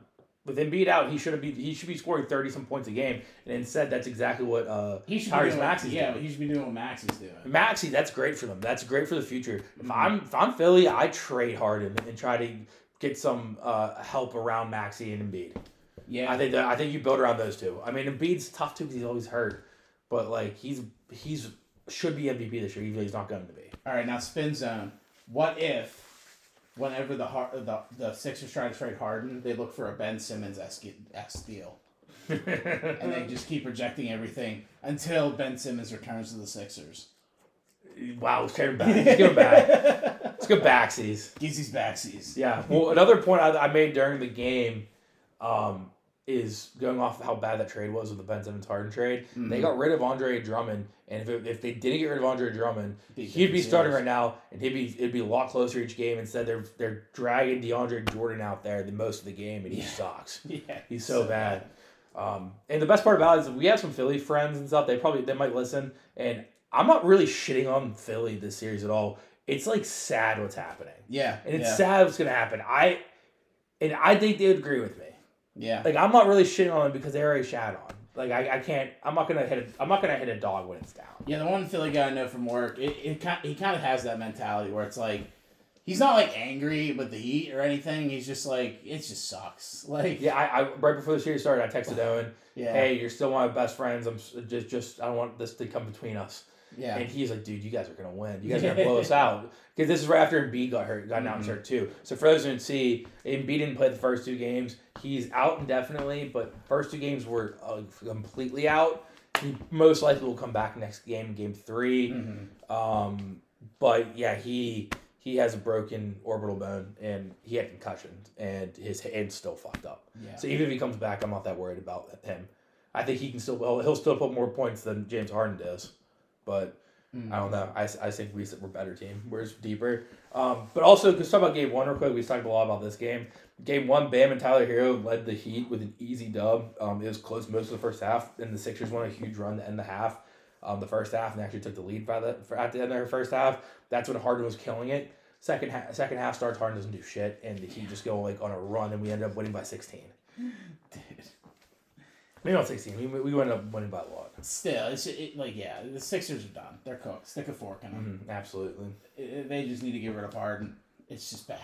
With Embiid out, he should be he should be scoring 30 some points a game, and instead that's exactly what uh, he should Tyrese be doing. Maxey's yeah, doing. he should be doing what Maxey's doing. Maxey, that's great for them. That's great for the future. If Mhm. I'm if I'm Philly, I trade Harden and try to get some uh, help around Maxey and Embiid. Yeah, I think that I think you build around those two. I mean, Embiid's tough too because he's always hurt, but like he's he's should be MVP this year, even though he's not going to be. All right, now spin zone. What if, whenever the Har- the the Sixers try to trade Harden, they look for a Ben Simmons esque deal, and they just keep rejecting everything until Ben Simmons returns to the Sixers. wow, let's him back. Let's him back. Let's go backsies. Gives backsies. Yeah. Well, another point I, I made during the game um, is going off how bad that trade was with the Ben Simmons Harden trade. They got rid of Andre Drummond, and if, it, if they didn't get rid of Andre Drummond, Be he'd be starting right now, and he'd be it'd be a lot closer each game. Instead, they're they're dragging DeAndre Jordan out there the most of the game, and he Yeah. sucks. Yeah, He's so bad. Um, and the best part about it is we have some Philly friends and stuff. They probably they might listen, and I'm not really shitting on Philly this series at all. It's like sad what's happening Yeah, and it's yeah. sad what's gonna happen. I and I think they would agree with me. Yeah. Like I'm not really shitting on them because they already shat on. Like I, I can't. I'm not gonna hit. A, I'm not gonna hit a dog when it's down. Yeah, the one Philly guy I know from work, it, it kind he kind of has that mentality where it's like he's not like angry with the Heat or anything. He's just like it just sucks. Like Yeah, I, I right before the series started, I texted Owen, yeah, "Hey, you're still one of my best friends. I'm just, just I don't want this to come between us." Yeah, And he's like, "Dude, you guys are gonna win. You guys are gonna blow us out." Because this is right after Embiid got hurt, got announced hurt too. So for those who didn't see, Embiid didn't play the first two games. He's out indefinitely, but first two games were uh, completely out. He most likely will come back next game, game 3 Mhm. Um, but yeah, he he has a broken orbital bone and he had concussion, and his hand's still fucked up. yeah. So even if he comes back, I'm not that worried about him. I think he can still well, he'll still put more points than James Harden does, but I don't know. I, I think we we're a better team. We're just deeper. Um, but also, because talk about game one real quick. We talked a lot about this game. Game one, Bam and Tyler Herro led the Heat with an easy dub. Um, it was close most of the first half, and the Sixers won a huge run to end the half. Um, the first half, and actually took the lead by the for, at the end of their first half. That's when Harden was killing it. Second half, second half starts, Harden doesn't do shit, and the Heat just go like on a run, and we end up winning by sixteen. Maybe not sixteen. We we ended up winning by a lot. Still, it's it, like yeah, the Sixers are done. They're cooked. Stick a fork in them. Mhm, absolutely. It- they just need to get rid of Harden. It's just bad.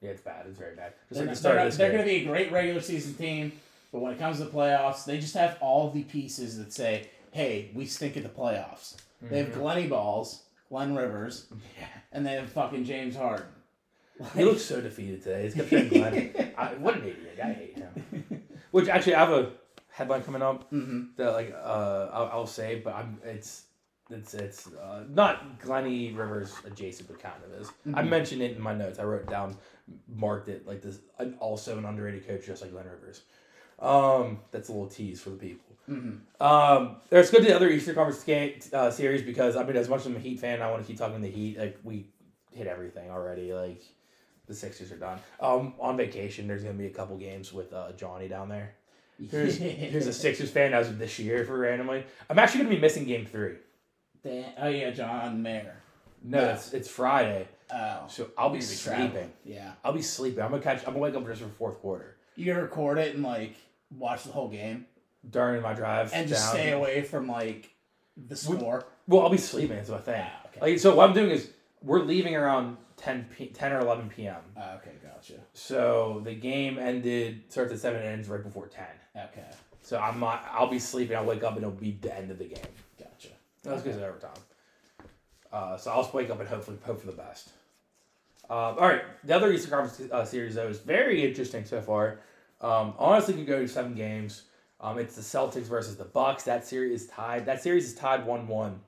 Yeah, it's bad. It's very bad. Just They're, like the they're, start of they're going to be a great regular season team, but when it comes to the playoffs, they just have all the pieces that say, "Hey, we stink at the playoffs." They have Glenny Balls, Glenn Rivers, Yeah. and they have fucking James Harden. He looks so defeated today. He's saying Glenn. I, what an idiot! I hate him. Which actually, I have a headline coming up hmm that like uh I'll, I'll say, but I'm it's it's it's uh, not Glenny Rivers adjacent, but kind of is. I mentioned it in my notes. I wrote it down, marked it like this. Also an underrated coach, just like Glenn Rivers. Um, that's a little tease for the people. hmm Um, let's go to the other Eastern Conference game, uh, series because I mean, as much as I'm a Heat fan, I want to keep talking the Heat. Like we hit everything already. Like the Sixers are done. Um, on vacation, there's gonna be a couple games with uh, Johnny down there. Here's a Sixers fan as of this year for randomly. I'm actually gonna be missing Game Three. Oh yeah, John Mayer. No, No. it's it's Friday, Oh, so I'll be gonna sleeping. Yeah, I'll be sleeping. I'm gonna catch. I'm gonna wake up just for fourth quarter you gonna record it and like watch the whole game during my drive and just down. stay away from like the score. Well, I'll be sleeping. Is my thing. Ah, okay. Like so, what I'm doing is we're leaving around 10 p- 10 or 11 p.m. Ah, okay, gotcha. So the game ended starts at seven and ends right before ten. Okay, So I'm not. I'll be sleeping. I'll wake up and it'll be the end of the game. gotcha. That's because of overtime. Uh, so I'll just wake up and hopefully hope for the best. Uh, all right, the other Eastern Conference uh, series though is very interesting so far. Um, honestly, could go to seven games. Um, it's the Celtics versus the Bucks. That series is tied. That series is tied one-one.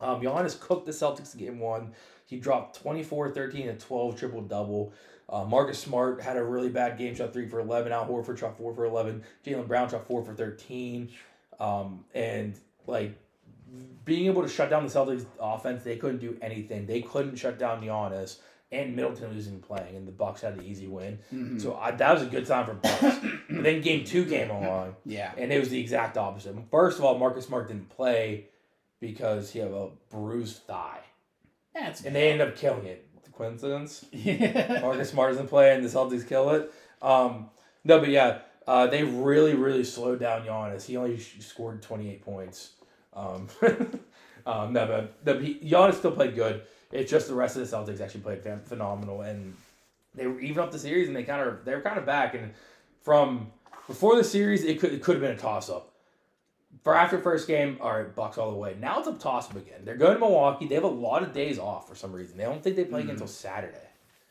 Um, Giannis cooked the Celtics in game one. He dropped 24, 13, and 12 triple double. Uh, Marcus Smart had a really bad game, shot three for 11. Al Horford shot four for 11. Jaylen Brown shot four for 13. Um, and like being able to shut down the Celtics offense, they couldn't do anything. They couldn't shut down Giannis, and Middleton was even playing, and the Bucks had the easy win. Mhm. So I, that was a good sign for Bucks. but then game two came along, Yeah, and it was the exact opposite. First of all, Marcus Smart didn't play because he had a bruised thigh, that's and they ended up killing it. Coincidence? yeah. Marcus Smart doesn't play, and the Celtics kill it. Um, no, but yeah, uh, they really, really slowed down Giannis. He only scored 28 points. Um, um, no, but the, Giannis still played good. It's just the rest of the Celtics actually played phenomenal, and they were even up the series, and they kind of they were kind of back. And from before the series, it could it could have been a toss up. For after first game, all right, Bucks all the way. Now it's a toss up again. They're going to Milwaukee. They have a lot of days off for some reason. They don't think they play again until Saturday,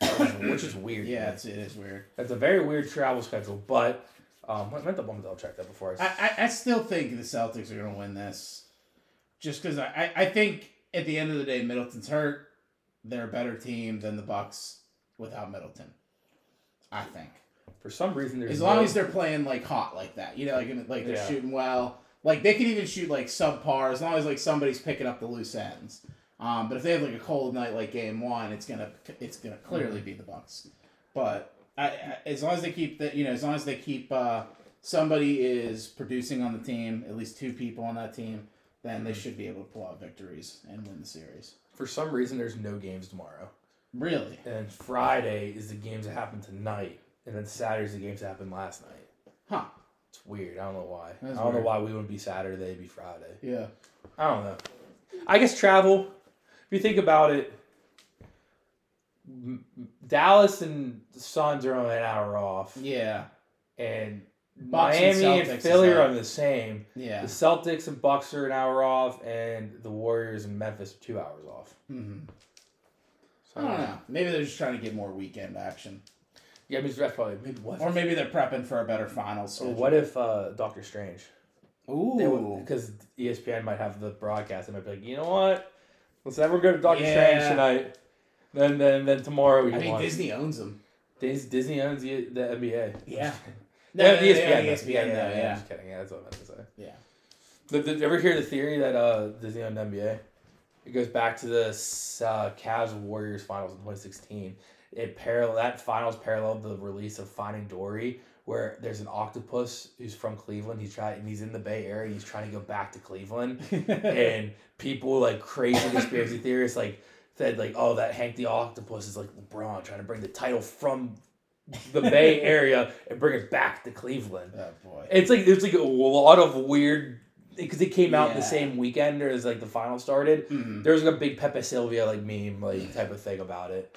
which is, weird. yeah, it's, it is weird. It's a very weird travel schedule, but um, I meant to double check that before. I, I, I, I still think the Celtics are going to win this, just because I, I, I think at the end of the day, Middleton's hurt. They're a better team than the Bucks without Middleton. I think for some reason, there's as long no- as they're playing like hot like that, you know, like like they're Yeah. shooting well. Like they can even shoot like subpar as long as like somebody's picking up the loose ends. Um, but if they have like a cold night like game one, it's gonna it's gonna clearly Mm-hmm. be the Bucks. But I, I, as long as they keep that, you know, as long as they keep uh, somebody is producing on the team, at least two people on that team, then Mm-hmm. they should be able to pull out victories and win the series. for some reason there's no games tomorrow, Really? and Friday is the games that happen tonight, and then Saturday's the games that happened last night. Huh. It's weird. I don't know why. That's I don't weird. know why we wouldn't be Saturday, be Friday. Yeah. I don't know. I guess travel. If you think about it, Dallas and the Suns are only an hour off, Yeah. and Bucks Miami and, is Philly are on the same. Yeah. The Celtics and Bucks are an hour off, and the Warriors and Memphis are two hours off. hmm So, I don't know. Maybe they're just trying to get more weekend action, Yeah, I mean, that's probably maybe what. or maybe they're prepping for a better finals. or what if uh, Doctor Strange? Ooh. Because ESPN might have the broadcast and might be like, you know what? Let's never go to Doctor Yeah. Strange tonight. Then, then, then tomorrow we go. I can think watch. Disney owns them. Dis- Disney owns the, the NBA. Yeah. No, No, ESPN. they own. ESPN, yeah, though, yeah, yeah. I'm just kidding. Yeah, that's what I meant to say. Yeah. Did, did you ever hear the theory that uh, Disney owned NBA? It goes back to the uh, Cavs Warriors finals in 2016. It parallel that finals paralleled the release of Finding Dory, where there's an octopus who's from Cleveland. He's trying and he's in the Bay Area. He's trying to go back to Cleveland, and people like crazy conspiracy theorists like said like, oh, that Hank the Octopus is like LeBron trying to bring the title from the Bay Area and bring it back to Cleveland. Oh boy. It's like there's like a lot of weird because it came out the same weekend as like the final started. Mhm. There was like a big Pepe Sylvia like meme like type of thing about it.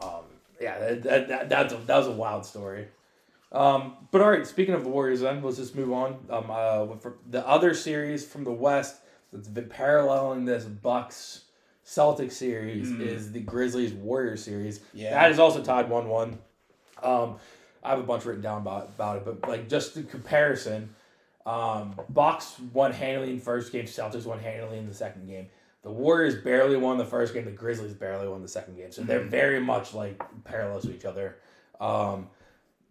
Um, yeah, that, that, that that's a, that was a wild story. Um, but all right, speaking of the Warriors, then let's just move on. Um, uh, for the other series from the West that's been paralleling this Bucks Celtics series Mm. is the Grizzlies Warriors series. Yeah. That is also tied one one. Um, I have a bunch written down about, about it, but like just in comparison, um, Bucks won handily in the first game, Celtics won handily in the second game. The Warriors barely won the first game, the Grizzlies barely won the second game. So they're Mm-hmm. very much like parallel to each other. Um,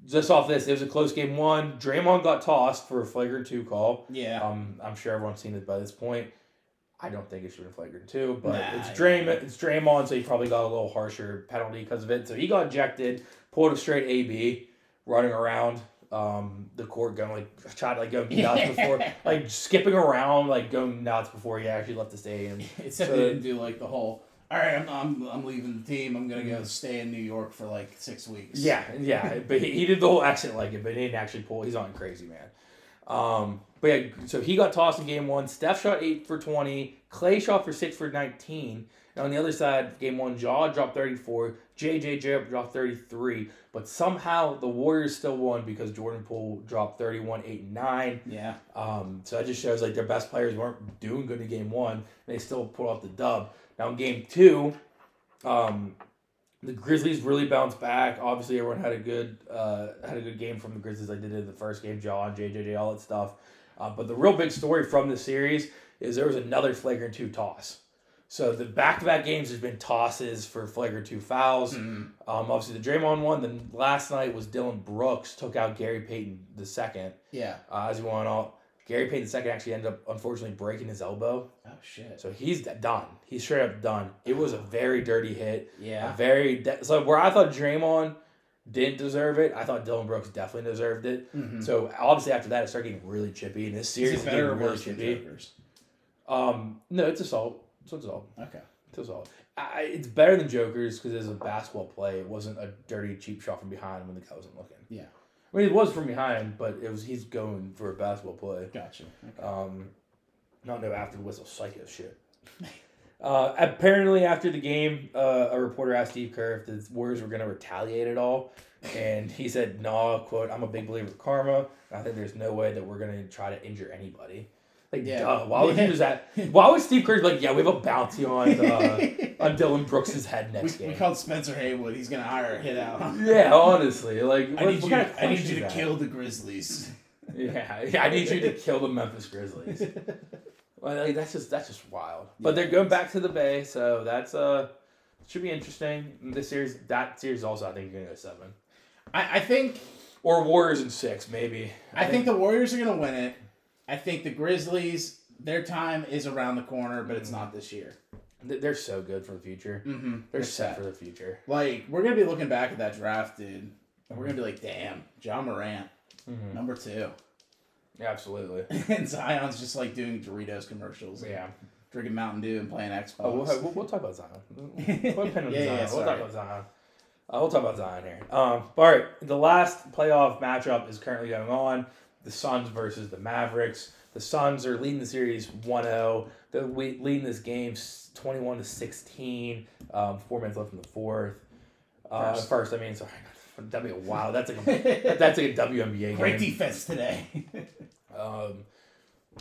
just off this, it was a close game one. Draymond got tossed for a flagrant two call. Yeah. Um, I'm sure everyone's seen it by this point. I don't think it should have been flagrant two, but Nah, it's yeah. It's Draymond, so he probably got a little harsher penalty because of it. So he got ejected, pulled a straight AB, running around um, the court, going like tried to like go nuts before, like skipping around, like going nuts before he actually left the stadium. Said So- they didn't do like the whole. All right, I'm, I'm, I'm leaving the team. I'm gonna go stay in New York for like six weeks. Yeah, yeah, but he, he did the whole accent like it, but he didn't actually pull. He's on crazy man. Um, but yeah, so he got tossed in game one. Steph shot eight for twenty. Clay shot for six for nineteen. And on the other side, game one, Ja dropped thirty four. JJ dropped thirty three. But somehow the Warriors still won because Jordan Poole dropped 31, 8, and 9. Yeah. Um, so that just shows like their best players weren't doing good in game one. And they still pulled off the dub. Now in game two, um, the Grizzlies really bounced back. Obviously, everyone had a good uh, had a good game from the Grizzlies. I they did in the first game, John, JJJ, all that stuff. Uh, but the real big story from the series is there was another flagrant two toss. So the back to back games has been tosses for flagrant two fouls. Um, obviously the Draymond one. Then last night was Dillon Brooks took out Gary Payton the second. Yeah. Uh, as you want to Gary Payton the second actually ended up unfortunately breaking his elbow. Oh shit. So he's done. He's straight up done. It was a very dirty hit. Yeah. A very de- so where I thought Draymond didn't deserve it, I thought Dillon Brooks definitely deserved it. So obviously after that, it started getting really chippy, and this series is better getting or really chippy. Um, no, it's assault. So it's assault. Okay. It's assault. I, it's better than Joker's because it's a basketball play. It wasn't a dirty cheap shot from behind when the guy wasn't looking. Yeah. I mean, it was from behind, but it was he's going for a basketball play. Gotcha. Okay. Um, not no after the whistle psycho shit. Uh, apparently, after the game, uh, a reporter asked Steve Kerr if the Warriors were going to retaliate at all, and he said, "No, quote, I'm a big believer of karma. I think there's no way that we're going to try to injure anybody." Like, Yeah. duh, why would Yeah. he use that? Why would Steve Kerr be like, "Yeah, we have a bounty on uh, on Dillon Brooks's head next we game"? We called Spencer Haywood. He's gonna hire a hit out. yeah, honestly, like, I need you. kind of I need you to that? kill the Grizzlies. Yeah, yeah, I need you to kill the Memphis Grizzlies. well, like, that's just that's just wild. But they're going back to the Bay, so that's uh should be interesting. This series, that series also, I think, you're gonna go seven I, I think. or Warriors in six, maybe. I think the Warriors are gonna win it. I think the Grizzlies. Their time is around the corner, but it's not this year. They're so good for the future. Mm-hmm. They're set for the future. Like we're gonna be looking back at that draft, dude, and we're gonna be like, "Damn, Ja Morant, Mm-hmm. number two. Yeah, absolutely. and Zion's just like doing Doritos commercials, Yeah. drinking Mountain Dew and playing Xbox. Oh, we'll, we'll, we'll talk about Zion. We'll, we'll pin on Yeah, yeah, We'll talk about Zion. Uh, we'll talk about Zion here. Um, all right, the last playoff matchup is currently going on. The Suns versus the Mavericks. The Suns are leading the series 1-0. They're leading this game 21 to 16. Um, four minutes left in the fourth. Uh, First. first. I mean, sorry. That'd be a wow. That's like a, that's like a WNBA Great defense today. Um,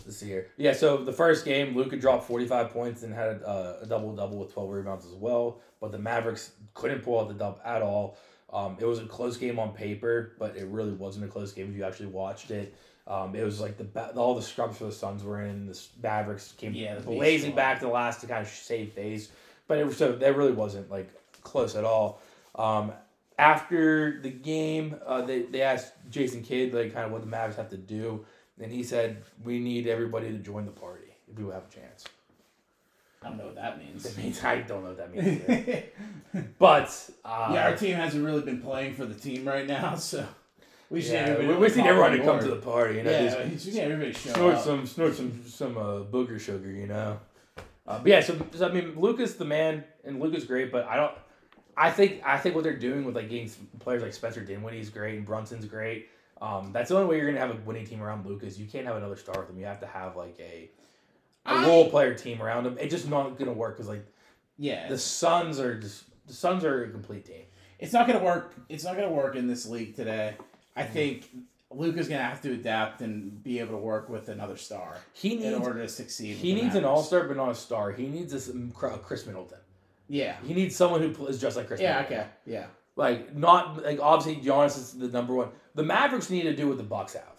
let's see here. Yeah, so the first game, Luka dropped 45 points and had a, a double double with 12 rebounds as well. But the Mavericks couldn't pull out the dub at all. Um, it was a close game on paper, but it really wasn't a close game if you actually watched it. Um, it was like the ba- all the scrubs for the Suns were in. The Mavericks came Yeah, the blazing back to the last to kind of save face, but it was so that really wasn't like close at all. Um, after the game, uh, they, they asked Jason Kidd like kind of what the Mavericks have to do, and he said we need everybody to join the party if we have a chance. I don't know what that means. It means I don't know what that means, but uh, yeah, our team hasn't really been playing for the team right now, so we should yeah, we, we just need everyone on to come to the party. You know, just Yeah, should get everybody show snort up. some snort some some uh, booger sugar, you know. Uh, but yeah, so, so I mean, Luka's the man, and Luka's great, but I don't. I think I think what they're doing with like getting players like Spencer Dinwiddie is great and Brunson's great. Um, that's the only way you're gonna have a winning team around Lucas. You can't have another star with him. You have to have like a a I- role player team around him. It's just not gonna work because like Yeah, the Suns are just the Suns are a complete team. it's not gonna work. It's not gonna work in this league today. I Mm-hmm. think Luka's gonna have to adapt and be able to work with another star He needs in order to succeed. he needs an all star, but not a star. He needs this um, uh, Khris Middleton. Yeah, He needs someone who is just like Khris. yeah, Middleton. okay, yeah, Like not like obviously Giannis is the number one. The Mavericks need to do what the Bucks have.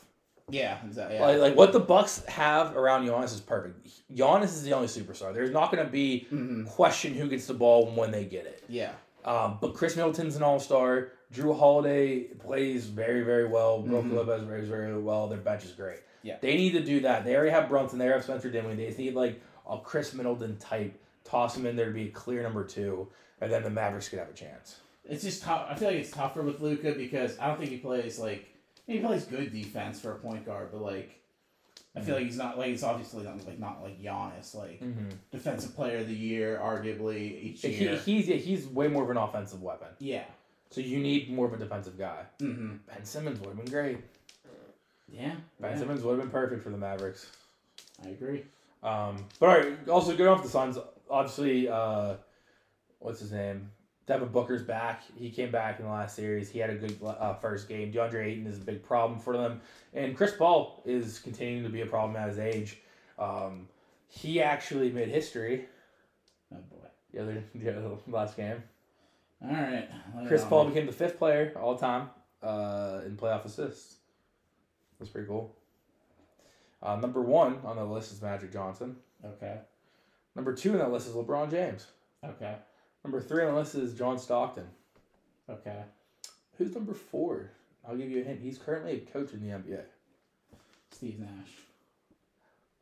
Yeah, exactly. Yeah. Like, like what the Bucks have around Giannis is perfect. Giannis is the only superstar. There's not going to be Mhm. question who gets the ball when they get it. yeah, Um, but Khris Middleton's an all star. Jrue Holiday plays very very well. Brook Mhm. Lopez plays very well. Their bench is great. Yeah. They need to do that. They already have Brunson. They already have Spencer Dinwiddie. They need like a Chris Middleton type. Toss him in there to be a clear number two, and then the Mavericks could have a chance. it's just tough. I feel like it's tougher with Luka because I don't think he plays like he plays good defense for a point guard, but like I feel like he's not like he's obviously not like not like Giannis, like Mm-hmm. defensive player of the year, arguably each He, year. he's yeah, he's way more of an offensive weapon. yeah. So you need more of a defensive guy. Mm-hmm. Ben Simmons would have been great. Yeah. Ben yeah, Simmons would have been perfect for the Mavericks. I agree. Um, but all right, also good off the Suns. Obviously, uh, what's his name? Devin Booker's back. He came back in the last series. He had a good uh, first game. DeAndre Ayton is a big problem for them, and Chris Paul is continuing to be a problem at his age. Um, he actually made history Oh boy. the other the other last game. All right. Chris on Paul me. became the fifth player all time uh, in playoff assists. That's pretty cool. Uh, number one on the list is Magic Johnson. Okay. Number two on that list is LeBron James. Okay. Number three on the list is John Stockton. Okay. Who's number four? I'll give you a hint. He's currently a coach in the NBA. Steve Nash.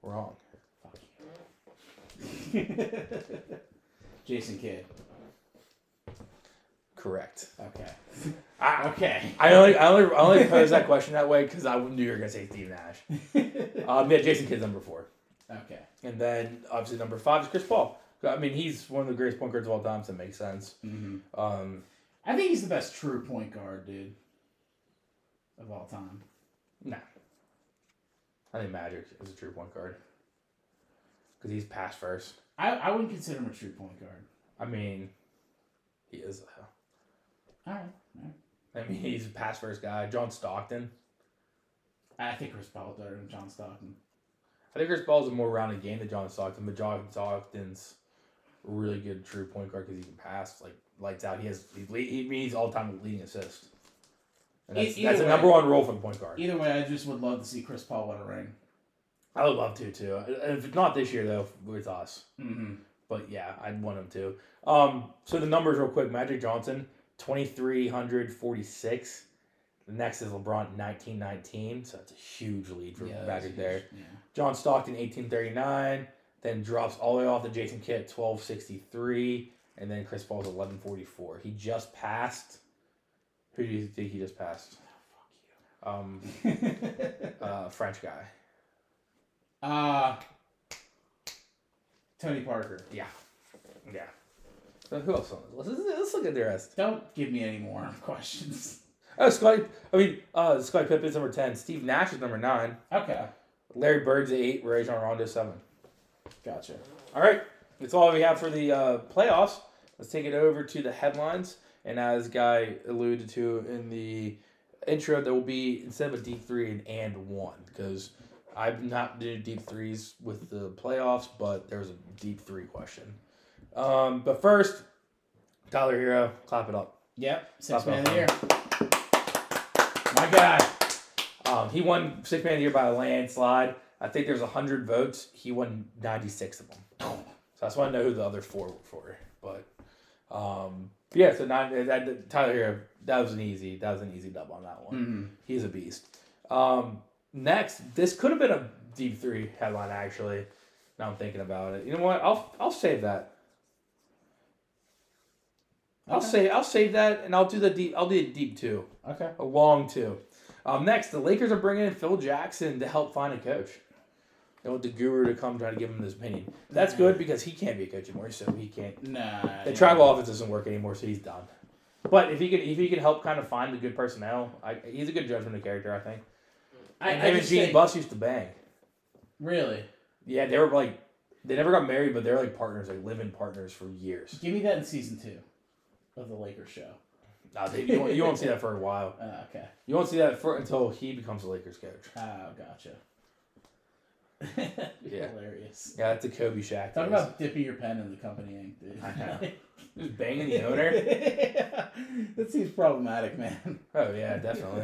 Wrong. Fuck you. Jason Kidd. Correct. Okay. I, Okay. I only I only I only posed that question that way because I knew you were gonna say Steve Nash. Um, yeah, Jason Kidd's number four, okay. and then obviously number five is Chris Paul. I mean, he's one of the greatest point guards of all time, so it makes sense. hmm Um, I think he's the best true point guard, dude, of all time. Nah. I think Magic is a true point guard. Because he's pass first. I, I wouldn't consider him a true point guard. I mean, he is though. All right. All right. I mean, he's a pass first guy. John Stockton. I think Chris Paul better than John Stockton. I think Chris Paul's a more rounded game than John Stockton, but John Stockton's a really good true point guard because he can pass like lights out. He has he, lead, he he's all time leading assist. And that's, that's either a number one role for the point guard. Either way, I just would love to see Chris Paul win a ring. I would love to too. If not this year though, with us. Mm-hmm. But yeah, I'd want him to. Um, so the numbers real quick: Magic Johnson, twenty three hundred forty six. The next is LeBron, nineteen nineteen. So that's a huge lead for Magic there. Yeah. John Stockton, eighteen thirty nine. Then drops all the way off to Jason Kidd, sixty three, and then Chris Paul's eleven forty four. He just passed. Who do you think he just passed? Um, uh, French guy. uh, Tony Parker. Yeah, yeah. So who else on this list? Let's, let's look at the rest. Don't give me any more questions. Oh, Scottie. I mean, uh, Scottie Pippen's number ten. Steve Nash is number nine. Okay, Larry Bird's at eight. Rajon Rondo seven. Gotcha. All right, that's all we have for the uh, playoffs. Let's take it over to the headlines. And as Guy alluded to in the intro, there will be instead of a deep three an and one because I'm not doing deep threes with the playoffs, but there's a deep three question. Um, but first, Tyler Herro, clap it up. Yep, six Top man of the year. My guy. Um, he won six man of the year by a landslide. I think there's hundred votes. He won ninety six of them. So that's why I know who the other four were for. But um, yeah, so nine, that, Tyler Herro, that was an easy, that was an easy dub on that one. Mm-hmm. He's a beast. Um, next, this could have been a deep three headline actually. Now I'm thinking about it. You know what? I'll I'll save that. I'll Okay. say I'll save that and I'll do the deep. I'll do a deep two Okay. a long two. Um, next, the Lakers are bringing in Phil Jackson to help find a coach. They want the guru to come try to give him his opinion. That's good because he can't be a coach anymore, so he can't. Nah. The yeah. tribal offense doesn't work anymore, so he's done. But if he can, if he can help kind of find the good personnel, I, he's a good judgment of character, I think. I, And I him and Jeanie Buss used to bang. Really? Yeah, they were like, they never got married, but they're like partners, like living partners for years. Give me that in season two of the Lakers show. No, they, you, won't, you won't see that for a while. Uh, okay. You won't see that for until he becomes a Lakers coach. Oh, gotcha. Yeah. Hilarious. Yeah, that's a Kobe Shaq. Talk about dipping your pen in the company ink, dude. I know. Just banging the owner. that seems problematic, man. Oh yeah, definitely.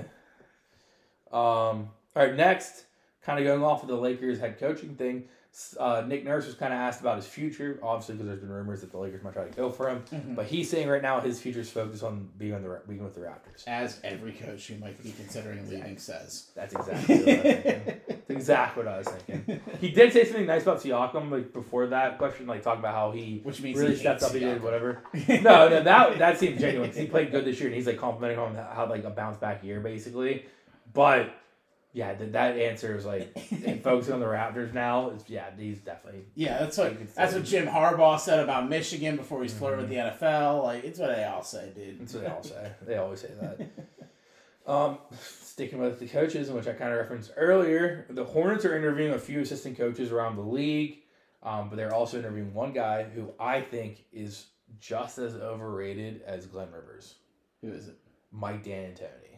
um, all right, next, kind of going off of the Lakers head coaching thing. Uh, Nick Nurse was kind of asked about his future, obviously because there's been rumors that the Lakers might try to go for him. Mm-hmm. But he's saying right now his future is focused on being on the being with the Raptors. As every coach who might be considering leaving says. That's exactly what I was thinking. That's exactly what I was thinking. He did say something nice about Siakam, like before that question, like talking about how he Which means really he stepped up, he did whatever. no, no, that that seemed genuine. He played good this year, and he's like complimenting him on how like a bounce back year, basically. But yeah, that, that answer is like and focusing on the Raptors now. Is yeah, he's definitely Yeah, that's what that's what Jim Harbaugh said about Michigan before he's flirting with the Mm-hmm. NFL. Like it's what they all say, dude. that's what they all say. They always say that. Um, sticking with the coaches, which I kind of referenced earlier, the Hornets are interviewing a few assistant coaches around the league, um, but they're also interviewing one guy who I think is just as overrated as Glenn Rivers, Who is it? Mike D'Antoni.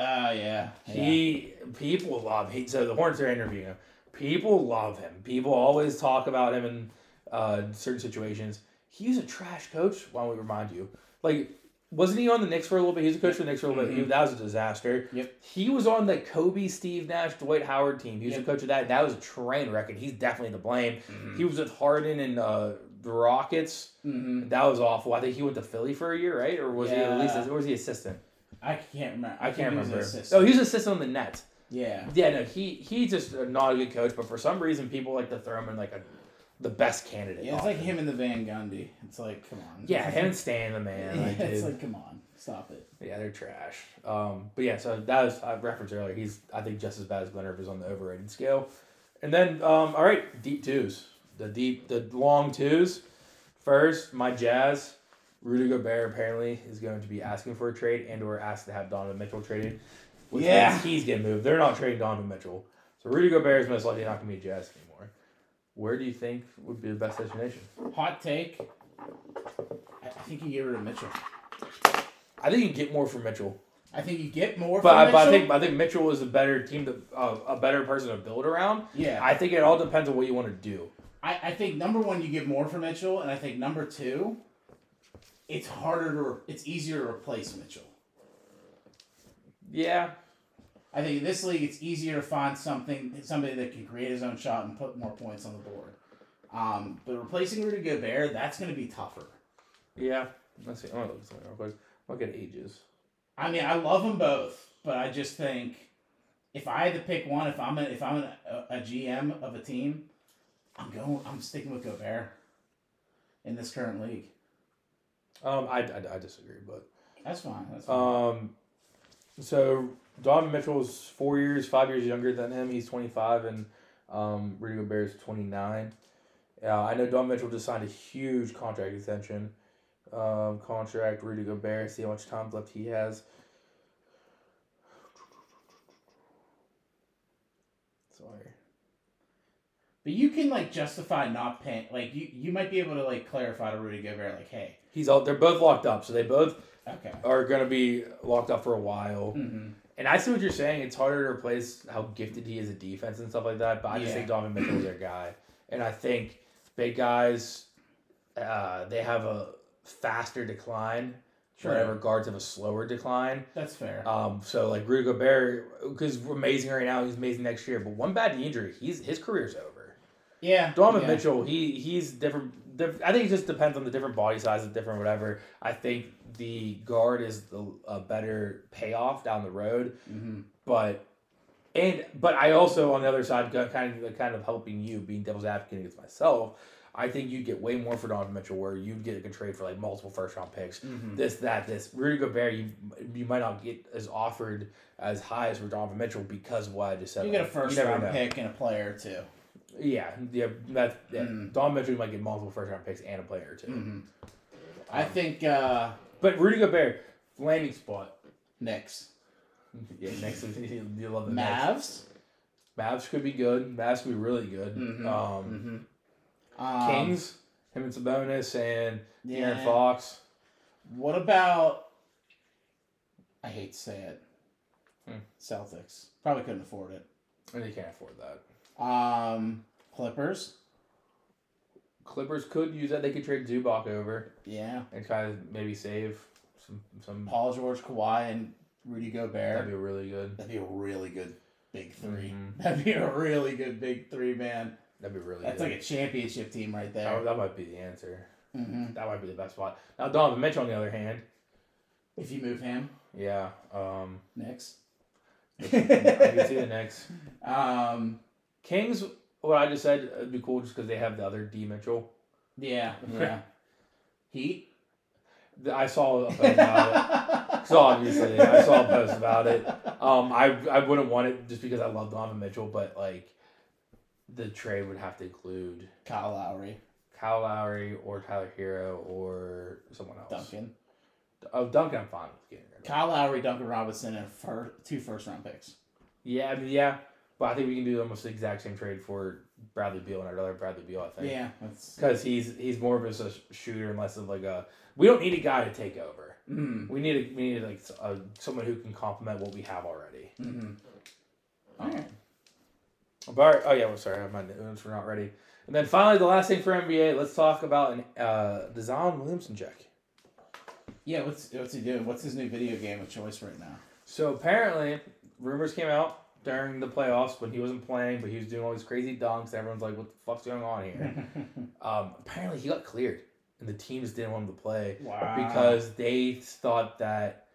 Oh yeah. yeah. He people love he so the Hornets are interviewing him. People love him. People always talk about him in uh, certain situations. He's a trash coach. Why don't we remind you? Like, wasn't he on the Knicks for a little bit? He was a coach for the Knicks for a little bit. He, that was a disaster. Yep. He was on the Kobe, Steve Nash, Dwight Howard team. He was Yep. a coach of that. That was a train wreck, and he's definitely to blame. Mm-hmm. He was with Harden and uh, the Rockets. hmm That was awful. I think he went to Philly for a year, right? Or was he at least? Or was he assistant? I can't remember. I think can't remember. Oh, he was assistant on the Nets. yeah. Yeah, no, he he's just not a good coach, but for some reason people like to throw him in like a the best candidate. Yeah, it's like him and the Van Gundy. It's like, come on. Yeah, him and Stan, the man. Yeah, like, it's dude. like, come on, stop it. yeah, they're trash. Um, but yeah, so that was I referenced earlier. He's I think just as bad as Glenn Rivers on the overrated scale. And then um, all right, deep twos, the deep the long twos. First, my Jazz. Rudy Gobert apparently is going to be asking for a trade and or asked to have Donovan Mitchell traded. Which Yeah. means he's getting moved. They're not trading Donovan Mitchell. So Rudy Gobert is most likely not going to be a Jazz anymore. Where do you think would be the best destination? Hot take. I, think you get rid of Mitchell. I think you get more from Mitchell, I think you get more but, from I, Mitchell. but I think I think Mitchell is a better team to uh, a better person to build around. yeah, I think it all depends on what you want to do. I, I think number one, you get more from Mitchell, and I think number two, it's harder to, re- it's easier to replace Mitchell. Yeah, I think in this league, it's easier to find something, somebody that can create his own shot and put more points on the board. Um, but replacing Rudy Gobert, that's going to be tougher. yeah. Let's see. I'm gonna look at something real quick. Look at ages. I mean, I love them both, but I just think if I had to pick one, if I'm a, if I'm a, a GM of a team, I'm going. I'm sticking with Gobert in this current league. Um, I, I, I disagree, but That's fine. That's fine. um, so Donovan Mitchell's four years, five years younger than him. He's 25, and um, Rudy Gobert is 29. Uh, I know Donovan Mitchell just signed a huge contract extension. um, contract. Rudy Gobert. See how much time left he has. Sorry. But you can like justify not paying. Like you, you might be able to like clarify to Rudy Gobert, like, hey, He's all. They're both locked up, so they both okay. are gonna be locked up for a while. hmm And I see what you're saying. It's harder to replace how gifted he is at defense and stuff like that. But I just think Donovan Mitchell is their guy, and I think big guys, uh, they have a faster decline. Sure. Guards have a slower decline. That's fair. Um, so like Rudy Gobert, because we're amazing right now, he's amazing next year. But one bad knee injury, he's his career's over. yeah. Donovan yeah. Mitchell, he he's different, diff- I think it just depends on the different body sizes, different whatever. I think the guard is the, a better payoff down the road, Mhm. but and but I also on the other side kind of kind of helping you being devil's advocate against myself. I think you'd get way more for Donovan Mitchell, where you'd get a good trade for like multiple first round picks. Mhm. This, that, this. Rudy Gobert, you you might not get as offered as high as for Donovan Mitchell because of what I just said. You get a first round pick and a player too. Yeah, yeah, that yeah. Mm. Don Mitchell might get multiple first round picks and a player or 2 hmm I think uh, But Rudy Gobert, landing spot. Knicks, Yeah, next you you love the Knicks. Mavs, Mavs could be good. Mavs could be really good. Mhm. Um, hmm um, Kings, him and Sabonis and Aaron Fox. What about? I hate to say it. Hmm. Celtics probably couldn't afford it. And they can't afford that. Um, Clippers. Clippers could use that. They could trade Zubac over Yeah. and try to maybe save some some. Paul George, Kawhi, and Rudy Gobert. That'd be really good. That'd be a really good big 3 Mhm. That'd be a really good big three, man. That'd be really That's good. like a championship team right there. that might be the answer. hmm That might be the best spot. Now Donovan Mitchell on the other hand, If you move him, yeah. Um, Knicks. I can see the Knicks. Um, Kings, what I just said, it'd be cool just because they have the other D Mitchell. yeah, yeah. Heat. I saw a post about it. So obviously, I saw a post about it. Um, I I wouldn't want it just because I love Donovan Mitchell, but like, the trade would have to include Kyle Lowry, Kyle Lowry or Tyler Herro or someone else. Duncan. Oh, Duncan, I'm fine with getting rid of. Kyle Lowry, Duncan Robinson, and fir- two first round picks. Yeah, I mean, yeah, but I think we can do almost the exact same trade for Bradley Beal, and I'd rather Bradley Beal. I think. Yeah. Because he's he's more of a shooter and less of like a. We don't need a guy to take over. Mm, We need a, we need like a, someone who can complement what we have already. mm-hmm. All right. But oh yeah, well, sorry, my notes were not ready. And then finally, the last thing for NBA, let's talk about an, uh, the Zion Williamson check. Yeah, what's what's he doing? What's his new video game of choice right now? So apparently, rumors came out during the playoffs when he wasn't playing, but he was doing all these crazy dunks. Everyone's like, "What the fuck's going on here?" um, apparently, he got cleared, and the teams didn't want him to play. Wow. because they thought that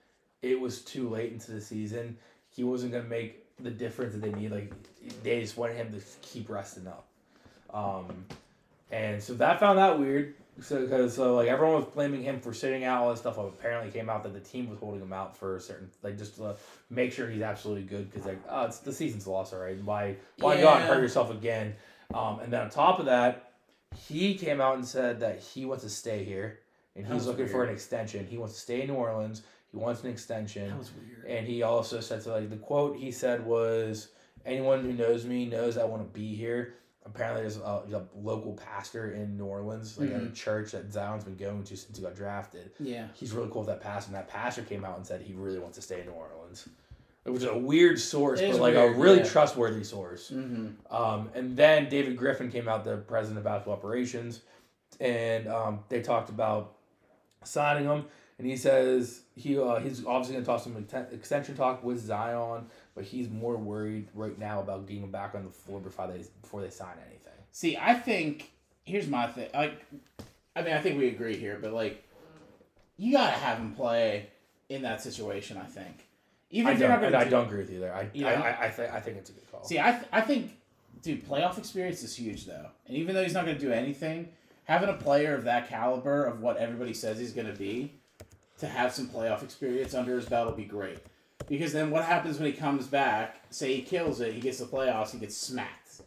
it was too late into the season. He wasn't gonna make the difference that they need. Like they just wanted him to keep resting up. Um, and so that found that weird. So because so like everyone was blaming him for sitting out all this stuff. Apparently, came out that the team was holding him out for a certain like just to make sure he's absolutely good because like oh it's the season's lost already. Why why go out and hurt yourself again? Um, and then on top of that, he came out and said that he wants to stay here and he's looking for an extension. He wants to stay in New Orleans. He wants an extension. that was weird. And he also said so like the quote he said was, "Anyone who knows me knows I want to be here." Apparently, there's a, a local pastor in New Orleans, like at a church that Zion's been going to since he got drafted. Yeah. He's really cool with that pastor, and that pastor came out and said he really wants to stay in New Orleans, which is a weird source, It but like weird, a really yeah. trustworthy source. Mm-hmm. Um, and then David Griffin came out, the president of basketball operations, and um, they talked about signing him. And he says he uh, he's obviously going to talk some extension talk with Zion, but he's more worried right now about getting back on the floor before they before they sign anything. See, I think here's my thing. Like, I mean, I think we agree here, but like, you gotta have him play in that situation. I think, even I if you're don't, gonna I do- don't agree with you there. I You I, know? I, I, th- I think it's a good call. See, I th- I think, dude, playoff experience is huge though, and even though he's not gonna do anything, having a player of that caliber of what everybody says he's gonna be, to have some playoff experience under his belt will be great. Because then what happens when he comes back? Say he kills it, he gets the playoffs, he gets smacked.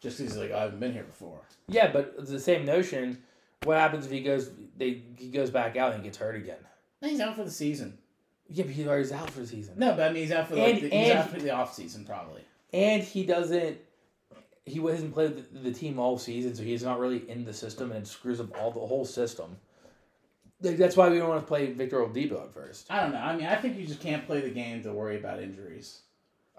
Just because he's like, I haven't been here before. Yeah, but it's the same notion. What happens if he goes? They he goes back out and gets hurt again. He's out for the season. Yeah, but he already out for the season. No, but I mean he's out for like, And- the, he's out for the off season probably. and he doesn't. He hasn't played the, the team all season, so he's not really in the system, and it screws up all the whole system. That's why we don't want to play Victor Oladipo at first. I don't know. I mean, I think you just can't play the game to worry about injuries.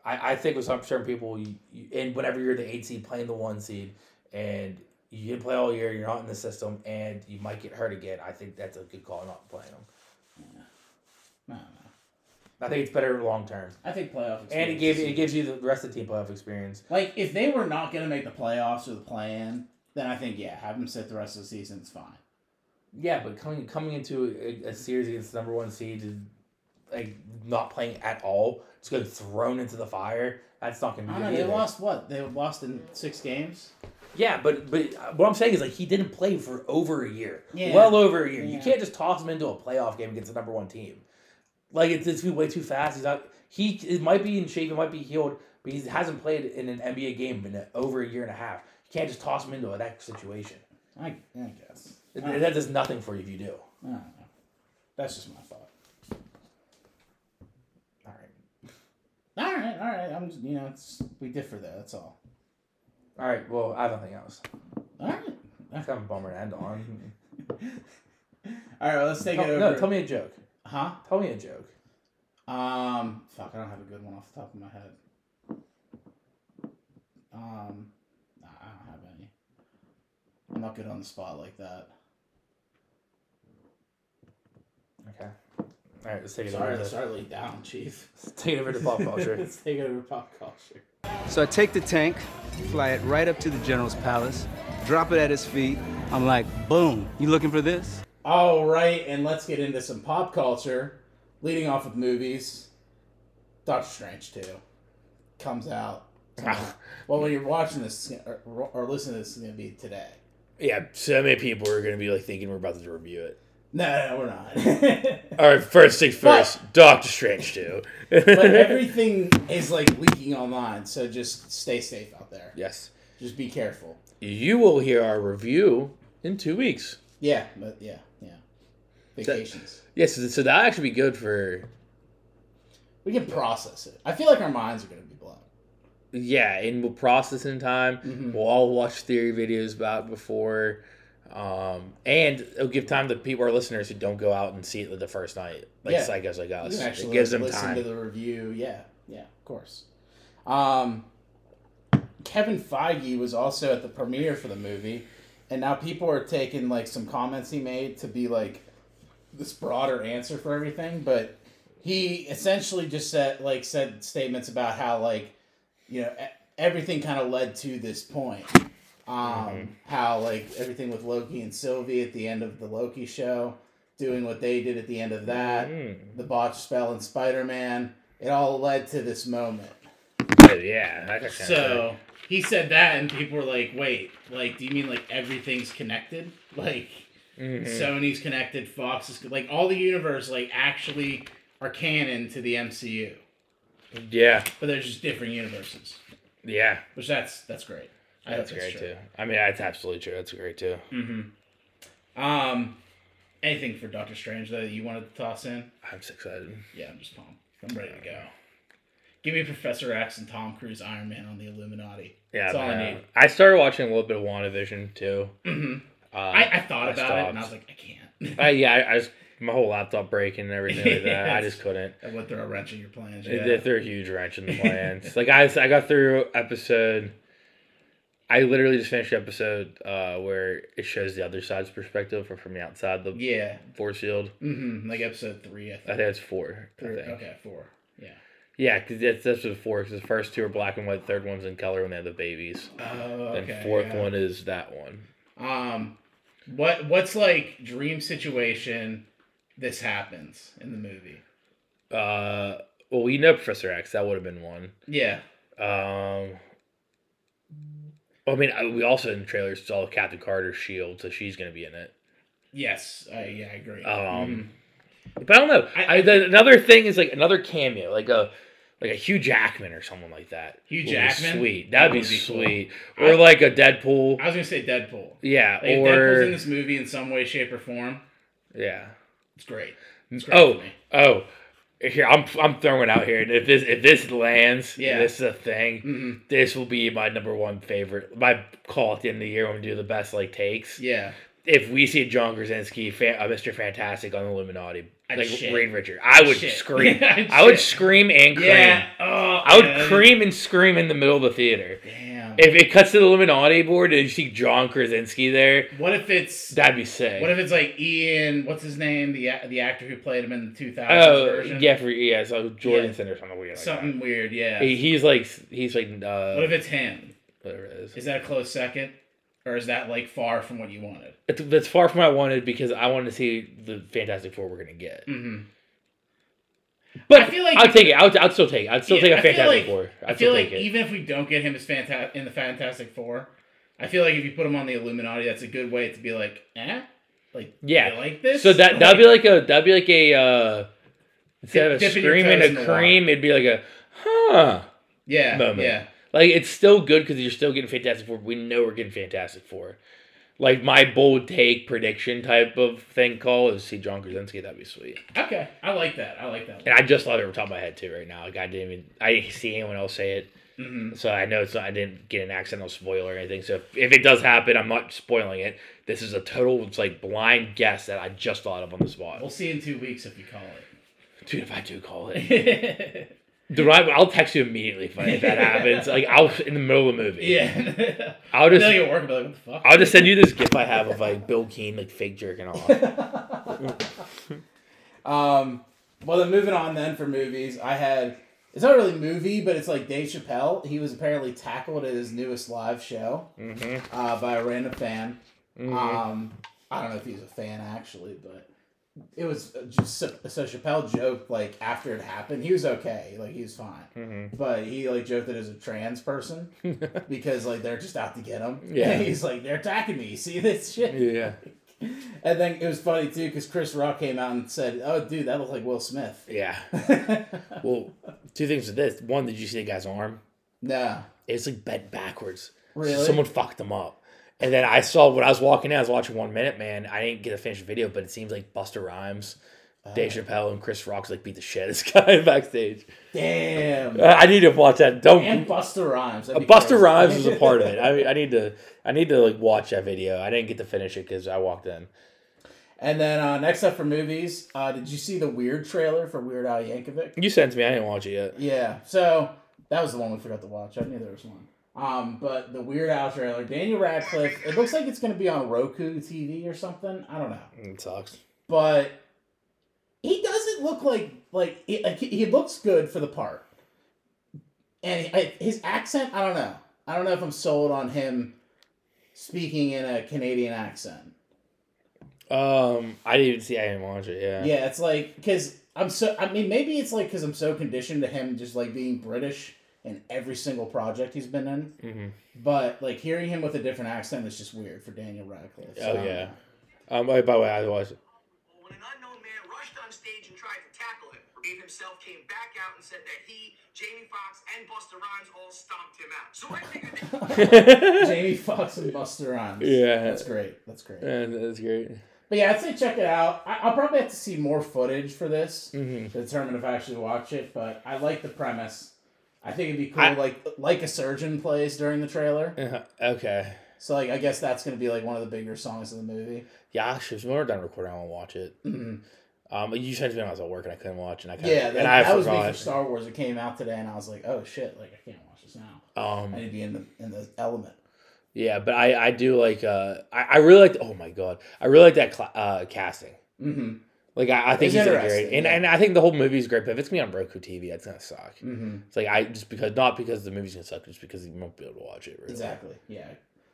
I, I think with some certain people, you, you, and whenever you're the eight seed playing the one seed, and you didn't play all year, you're not in the system, and you might get hurt again. I think that's a good call not playing them. I don't know. I think it's better long term, I think playoff. and it gives it gives you the rest of the team playoff experience. like if they were not going to make the playoffs or the play-in, then I think yeah, have them sit the rest of the season. It's fine. Yeah, but coming coming into a, a series against the number one seed and like not playing at all, just getting thrown into the fire. That's not gonna I be good. know. They either. lost what? They lost in six games. Yeah, but but uh, what I'm saying is like he didn't play for over a year, Yeah. well over a year. You can't just toss him into a playoff game against the number one team. Like it's, it's way too fast. He's not. He it might be in shape. It might be healed, but he hasn't played in an NBA game in over a year and a half. You can't just toss him into that situation. I, I guess. It, that does nothing for you if you do. I don't know. That's just my thought. All right. All right, all right. I'm just, you know, it's, we differ there. That's all. All right. Well, I have nothing else. All right. It's kind of a bummer to end on. All right. Well, let's take Tell- it over. no, tell me a joke. Huh? Tell me a joke. Um. Fuck. I don't have a good one off the top of my head. Um. Nah, I don't have any. I'm not good on the spot like that. Okay. All right. Let's take it Sorry, over. To, sorry, to down, Chief. let's take it over to pop culture. let's take it over to pop culture. So I take the tank, fly it right up to the general's palace, drop it at his feet. I'm like, boom, you looking for this? All right, and let's get into some pop culture. Leading off with movies, Doctor Strange two comes out. well, when you're watching this or, or listening to this, it's gonna be today. yeah. So many people are gonna be like thinking we're about to review it. No, no, we're not. All right. First things first. Doctor Strange too. but everything is like leaking online, so just stay safe out there. yes. Just be careful. You will hear our review in two weeks. Yeah, but yeah, yeah. Vacations. Yes. so, that'll actually be good for we can process it. I feel like our minds are gonna be blown. yeah, and we'll process in time. Mm-hmm. We'll all watch theory videos about before, um, and it'll give time to people, our listeners, who don't go out and see it the first night, like Yeah. psychos like us. It gives them listen time. to the review. Yeah, yeah, of course. Um, Kevin Feige was also at the premiere for the movie, and now people are taking like some comments he made to be like this broader answer for everything. But he essentially just said like said statements about how like you know everything kind of led to this point. Um, how like everything with Loki and Sylvie at the end of the Loki show, doing what they did at the end of that, the botch spell in Spider Man, it all led to this moment. Oh, yeah. that got kinda So he said that, and people were like, "Wait, like, do you mean like everything's connected? Like, Sony's connected, Fox is like all the universe like actually are canon to the MCU, yeah, but there's just different universes, yeah. which that's that's great. Hope That's great true. too. I mean, that's absolutely true. That's great too. Mhm. Um, anything for Doctor Strange that you wanted to toss in? I'm excited. Yeah, I'm just pumped. I'm ready to go. Give me Professor X and Tom Cruise Iron Man on the Illuminati. Yeah, that's all I need. I started watching a little bit of WandaVision too. hmm Uh, I, I thought I about it and I was like, I can't. I, yeah, I, I just my whole laptop breaking and everything like that. I just couldn't. I went through a wrench in your plans. It- Yeah. They threw a huge wrench in the plans. like I, I got through episode. I literally just finished the episode uh, where it shows the other side's perspective from, from the outside the yeah. force field. Mm-hmm. Like episode three, I I think. think it's four. Three- think. okay, four. Yeah. Yeah, because that's what four. Because the first two are black and white. The third one's in color when they have the babies. Oh, okay. And fourth yeah. one is that one. Um, what what's like dream situation? This happens in the movie. Uh, well, we know Professor X. That would have been one. Yeah. Um, I mean, we also in the trailers saw Captain Carter's shield, so she's gonna be in it. Yes. I yeah, I agree. Um, Mhm. but I don't know. I- I, the, another thing is like another cameo, like a like a Hugh Jackman or someone like that. Hugh be Jackman? sweet. That That'd be, would be cool. sweet. Or like a Deadpool. I was gonna say Deadpool. Yeah, Like, if Deadpool's in this movie in some way, shape, or form, yeah. it's great. It's great Oh, for me. oh. Here I'm I'm throwing it out here. And if this if this lands, Yeah. yeah, this is a thing. Mhm. This will be my number one favorite. My call at the end of the year when we do the best like takes. Yeah. If we see John Krasinski, fa- uh, Mr. Fantastic on Illuminati, I'd like shit. Reed Richard, I would Shit. scream. I'd I would scream and cream. Yeah. Oh, I would cream and scream in the middle of the theater. Damn. If it cuts to the Illuminati board and you see John Krasinski there, what if it's that'd be sick. what if it's like Ian? What's his name? The the actor who played him in the 2000s oh, version. yeah, for yeah, so Jordanson Yeah. or something weird. Like Something weird. Yeah. He, he's like he's like uh, what if it's him? Whatever it is. Is that a close second, or is that like far from what you wanted? It's, it's far from what I wanted because I wanted to see the Fantastic Four we're gonna get. Mm-hmm. But I feel like- I'll take it. I'll, I'll still take it. I'd still Yeah, take a Fantastic like- Four. I'd I feel like even if we don't get him as fanta- in the Fantastic Four, I feel like if you put him on the Illuminati, that's a good way to be like, eh, like, Yeah. you like this. so that that'd be like a that'd be like a uh, instead of a scream and a cream, it'd be like a huh. yeah, moment. yeah. Like it's still good because you're still getting Fantastic Four. We know we're getting Fantastic Four. Like my bold take prediction type of thing call is see John Krasinski. That'd be sweet. Okay, I like that. I like that. And I just thought it over top of my head too right now. Like I didn't even I didn't see anyone else say it. Mhm. So I know it's not, I didn't get an accidental spoiler or anything. So if, if it does happen, I'm not spoiling it. This is a total it's like blind guess that I just thought of on the spot. We'll see in two weeks if you call it. Dude, if I do call it, it. dude, I, I'll text you immediately if, if that happens. Like I'll in the middle of the movie. yeah. I'll just you'll work like, what the fuck? I'll just send you this gif I have of like Bill Keane like fake jerking off. Um, well, then moving on then for movies, I had it's not really movie, but it's like Dave Chappelle. He was apparently tackled at his newest live show Mm-hmm. uh, by a random fan. Um, I don't know if he's a fan actually, but it was just so, so Chappelle joked like after it happened, he was okay, like he was fine, Mm-hmm. but he like joked that as a trans person because like they're just out to get him. Yeah. he's like they're attacking me. See this shit? yeah. And then it was funny too because Chris Rock came out and said, "Oh, dude, that looks like Will Smith." Yeah. Well, two things with this. One, did you see the guy's arm? no, It's like bent backwards. Really? Someone fucked him up. And then I saw when I was walking in, I was watching One Minute Man. I didn't get to finish the video, but it seems like Busta Rhymes, Dave Chappelle, and Chris Rock's like beat the shit out of this guy backstage. damn. Uh, I need to watch that. Don't And Busta Rhymes. That'd Buster. Rhymes was a part of it. I I need to I need to like watch that video. I didn't get to finish it because I walked in. and then uh, next up for movies, uh, did you see the Weird trailer for Weird Al Yankovic? You sent it to me. I didn't watch it yet. Yeah. So that was the one we forgot to watch. I knew there was one. Um, but the Weird Al trailer, Daniel Radcliffe. It looks like it's going to be on Roku TV or something. I don't know. It sucks. but he doesn't look like like he, like, he- looks good for the part and his accent i don't know i don't know if i'm sold on him speaking in a canadian accent Um, I didn't even see. I didn't watch it. Yeah. yeah it's like because i'm so i mean maybe it's like because i'm so conditioned to him just like being british in every single project he's been in Mhm. but like hearing him with a different accent is just weird for daniel radcliffe Oh So, yeah. Um. By by the way, I was. When an unknown man rushed on stage and tried to tackle him, Dave himself came back out and said that he, Jamie Foxx, and Busta Rhymes all stomped him out. So I figured that jamie foxx and busta rhymes Yeah. that's great that's great Yeah, that's great. But yeah, I'd say check it out. I, I'll probably have to see more footage for this Mhm. to determine if I actually watch it. But I like the premise. I think it'd be cool, I- like like a surgeon plays during the trailer. Uh, okay. So like, I guess that's gonna be like one of the bigger songs in the movie. Yeah, actually, when we're done recording, I want to watch it. Mhm. Um, you it to me when I was at work and I couldn't watch, and I kind Yeah, of, that, and I that was me for. Star Wars. It came out today, and I was like, oh shit, like I can't watch this now. Um, I need to be in the in the element. yeah, but I, I do like. Uh, I, I really like. Oh my god, I really like that cla uh, casting. Mm-hmm. Like I, I think It's he's gonna be interesting, great, and yeah. and I think the whole movie is great. But if it's gonna be on Roku TV, that's gonna suck. Mm-hmm. It's like I just because not because the movie's gonna suck, just because you won't be able to watch it. Really. Exactly. Yeah.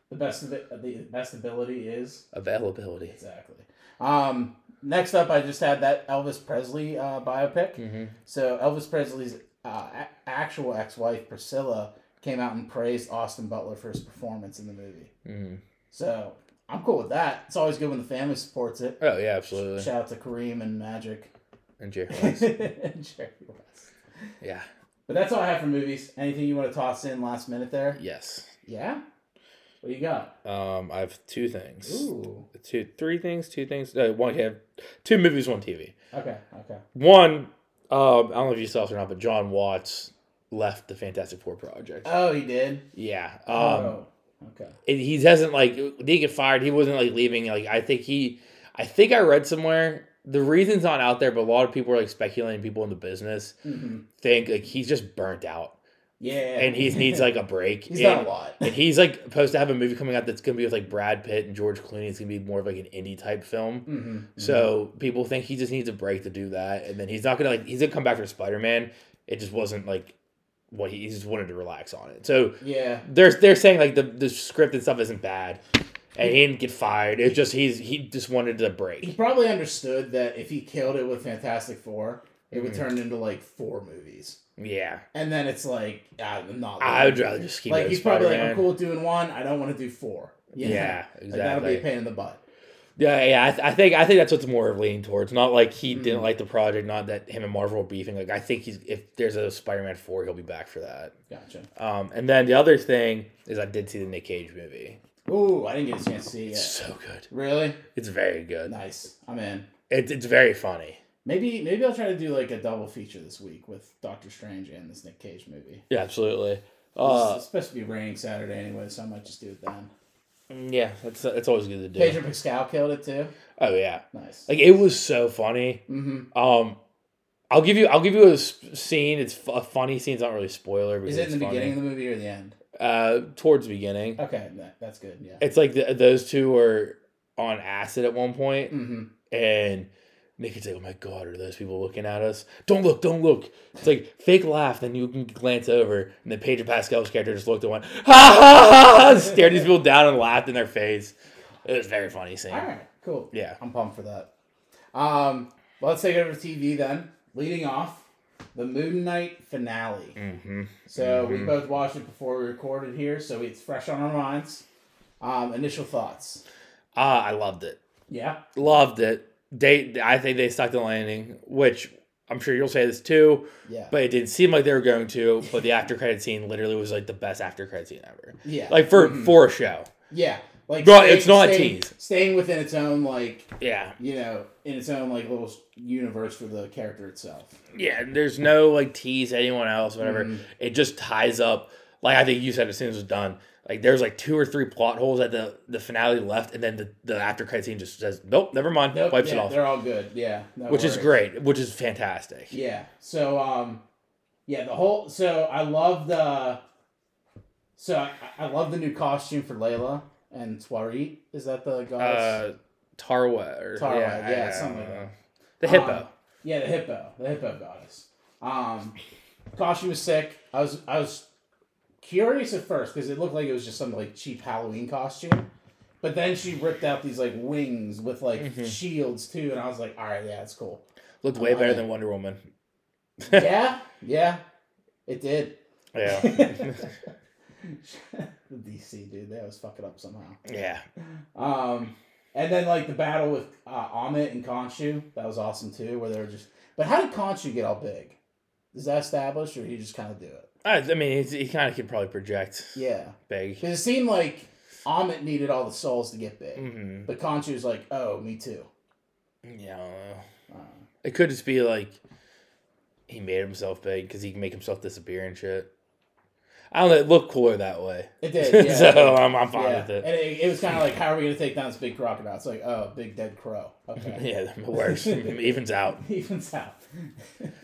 The best of it, the best ability is Availability. Exactly. Um, next up, I just had that Elvis Presley uh, biopic. Mhm. So Elvis Presley's uh, a- actual ex-wife Priscilla came out and praised Austin Butler for his performance in the movie. Mhm. So I'm cool with that. It's always good when the family supports it. Oh yeah, absolutely. Shout out to Kareem and Magic And Jerry West. and Jerry West. Yeah. But that's all I have for movies. Anything you want to toss in last minute there? Yes. Yeah. What do you got? Um, I have two things. Ooh. Two, three things, two things. Uh, one, okay, two movies, one TV. Okay. Okay. One, um, I don't know if you saw this or not, but Jon Watts left the Fantastic Four project. Oh, he did. yeah. Um, oh. Okay. it, he hasn't like did he get fired? He wasn't like leaving. Like I think he, I think I read somewhere the reason's not out there, but a lot of people are like speculating. People in the business hmm think like he's just burnt out Yeah. and he needs like a break. He's and, done a lot. and he's like supposed to have a movie coming out that's gonna be with like Brad Pitt and George Clooney. It's gonna be more of like an indie type film. hmm So people think he just needs a break to do that, and then he's not gonna like he's gonna come back for Spider Man. It just wasn't like what he, he just wanted to relax on it. So Yeah. they're they're saying like the the script and stuff isn't bad, and he didn't get fired. It's just he's he just wanted to break. He probably understood that if he killed it with Fantastic Four, it Mm-hmm. would turn into like four movies. Yeah, And then it's like, I'm not. I would rather just keep like it he's as probably like, I'm cool with doing one. I don't want to do four. Yeah, Like, that'll be a pain in the butt. Yeah, yeah. I, th- I think I think that's what's more of leaning towards. Not like he Mm. didn't like the project. Not that him and Marvel were beefing. Like I think he's if there's a Spider Man four, he'll be back for that. Gotcha. Um, and then the other thing is I did see the Nick Cage movie. Ooh, I didn't get a chance to see it It's so good. Really? It's very good. Nice. I'm in. It's it's very funny. Maybe maybe I'll try to do like a double feature this week with Doctor Strange and this Nick Cage movie. Yeah, absolutely. It's- Uh, it's supposed to be raining Saturday anyway, so I might just do it then. Yeah, it's it's always good to do. Pedro Pascal killed it too. Oh yeah, Nice. like it was so funny. mm-hmm. Um, I'll give you I'll give you a scene. It's a funny scene. It's not really a spoiler. Is it in the funny. beginning of the movie or the end? Uh, towards the beginning. Okay, that's good. Yeah. It's like the, those two were on acid at one point, Mm-hmm. and Nikki's like, "Oh my god, are those people looking at us? Don't look, don't look." It's like fake laugh, then you can glance over, and then Pedro Pascal's character just looked and went, "Ha ha ha!" ha," Stared these people down and laughed in their face. It was very funny scene. All right. Cool. Yeah. I'm pumped for that. Um, well, let's take it over to TV then. Leading off, the Moon Knight finale. Mm-hmm. So we both watched it before we recorded here, so it's fresh on our minds. Um, initial thoughts. Ah, I loved it. Yeah. Loved it. They, I think they stuck the landing, which I'm sure you'll say this too, Yeah. but it didn't seem like they were going to. But the after credit scene literally was like the best after credit scene ever. yeah. Like for Mhm. for a show. yeah. Like Bro, it's not a staying, tease. Staying within its own like Yeah, you know in its own like little universe for the character itself. yeah. There's no like tease anyone else, whatever. Mhm. It just ties up. Like I think you said as soon as it's done. Like there's like two or three plot holes at the the finale left, and then the, the after credit scene just says nope, never mind, Nope, wipes yeah, it off, They're all good. Yeah. no which is great, which is fantastic. Yeah. So um, yeah, the whole. So I love the. So I, I love the new costume for Layla and Swarit. Is that the goddess? Uh, Tarwa or Tarwa, yeah, yeah, something like that. The hippo. Um, yeah, the hippo, the hippo goddess. Um, costume was sick. I was I was curious at first because it looked like it was just some like cheap Halloween costume. But then she ripped out these like wings with like Mm-hmm. shields too, and I was like, all right, yeah, it's cool. Looked way love better it. than Wonder Woman. yeah, yeah, it did. Yeah, the DC dude, they always fuck it up somehow. yeah. Um, and then like the battle with uh, Ammit and Khonshu, that was awesome too. Where they were just, but how did Khonshu get all big? Is that established, or he just kind of do it? I, I mean, he's, he kind of could probably project Yeah, big. because it seemed like Ammit needed all the souls to get big, hmm but Khonshu was like, "Oh, me too." Yeah, I don't know. Uh, It could just be like he made himself big because he can make himself disappear and shit. I don't know. It looked cooler that way. it did. Yeah, so it. I'm, I'm fine yeah. with it. And it, it was kind of like, how are we gonna take down this big crocodile? It's like, oh, big dead crow. Okay, Yeah, it works. Evens out. evens out.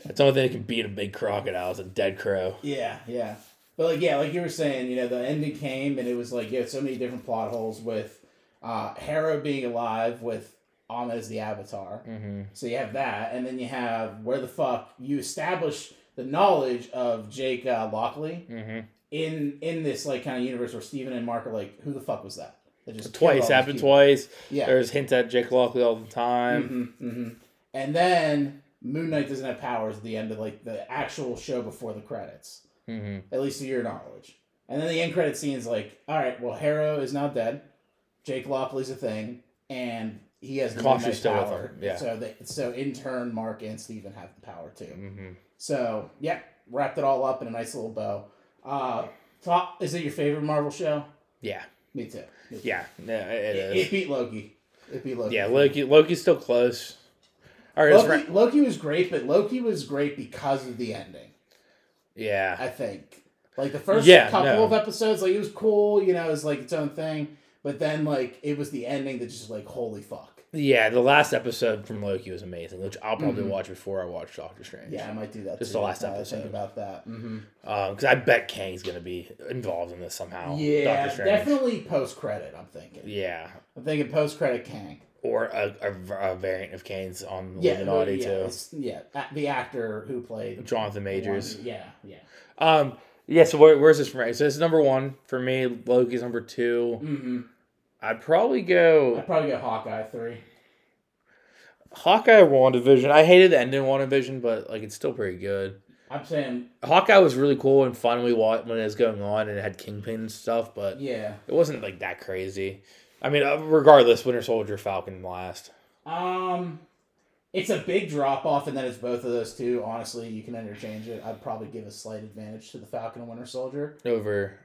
That's the only thing that can beat a big crocodile is a dead crow. Yeah, yeah. But like yeah, like you were saying, you know, the ending came and it was like you had so many different plot holes with uh Harrow being alive with Amma as the avatar. Mm-hmm. So you have that, and then you have where the fuck you establish the knowledge of Jake uh, Lockley Mm-hmm. in in this like kind of universe where Steven and Mark are like, who the fuck was that? That just Twice happened twice. Yeah. There's hints at Jake Lockley all the time. hmm hmm And then Moon Knight doesn't have powers at the end of like the actual show before the credits. Mm-hmm. at least to your knowledge. And then the end credit scene is like, all right, well, Harrow is now dead. Jake Lockley's a thing, and he has the Cost midnight is still with power. him, yeah. So they, so in turn, Mark and Steven have the power too. Mm-hmm. So yeah, wrapped it all up in a nice little bow. Uh, top is it your favorite Marvel show? Yeah, Me too. Me too. yeah, yeah, it It, it beat Loki. It beat Loki. yeah, Loki. Loki's still close. All right, Loki, ra- Loki was great, but Loki was great because of the ending. yeah, I think. Like the first Yeah, couple no. of episodes, like it was cool, you know, it was like its own thing. But then like it was the ending that just like holy fuck. yeah. The last episode from Loki was amazing, which I'll probably watch before I watch Doctor Strange. Mm-hmm. Yeah, I might do that. Just too, the last that I episode. Think about that. because I bet Kang's gonna be involved in this somehow. Yeah, definitely post credit. I'm thinking. Yeah, I'm thinking post credit Kang. Or a, a, a variant of Kang's on Yeah, Illuminati yeah, too. yeah. The actor who played Jonathan Majors. one- Yeah, yeah. Um, yeah. So where, where's this from? So this is number one for me. Loki's number 2 Mm-hmm. I'd probably go I'd probably go Hawkeye three. Hawkeye. WandaVision. I hated the ending of WandaVision, but like it's still pretty good. I'm saying Hawkeye was really cool and fun. We watched when it was going on and it had Kingpin and stuff, but yeah. it wasn't like that crazy. I mean, uh, regardless, Winter Soldier, Falcon last. Um, it's a big drop off, and then it's both of those two. Honestly, you can interchange it. I'd probably give a slight advantage to the Falcon and Winter Soldier. Over.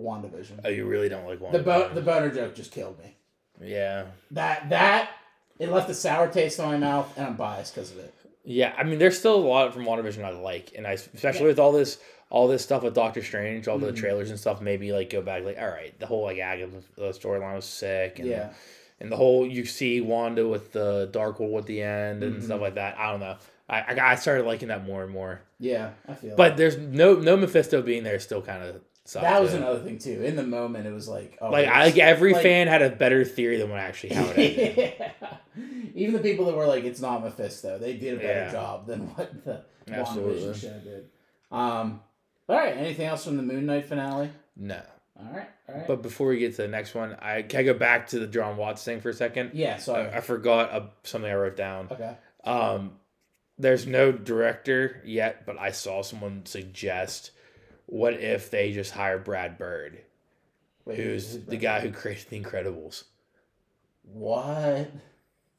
WandaVision. Oh, you really don't like one. The bo- the boner joke just killed me. Yeah. That that it left a sour taste in my mouth, and I'm biased because of it. Yeah, I mean, there's still a lot from WandaVision I like, and I especially with all this, all this stuff with Doctor Strange, all the Mm-hmm. trailers and stuff. Maybe like go back, like all right, the whole like Agatha the storyline was sick, and Yeah. and the whole you see Wanda with the dark world at the end and Mm-hmm. stuff like that. I don't know. I, I I started liking that more and more. Yeah, I feel. But there's no no Mephisto being there still kind of sucked. that was too. another thing too. In the moment, it was like, oh, like I like every like- fan had a better theory than what actually how it ended. yeah. Even the people that were like, it's not Mephisto, they did a better Yeah. job than what the Absolutely. WandaVision show did. Um, all right. Anything else from the Moon Knight finale? no. All right. All right. But before we get to the next one, I can I go back to the Jon Watts thing for a second. yeah. So I, I forgot uh, something I wrote down. okay. Um, there's no director yet, but I saw someone suggest, what if they just hire Brad Bird, Wait, who's the guy who created The Incredibles, What?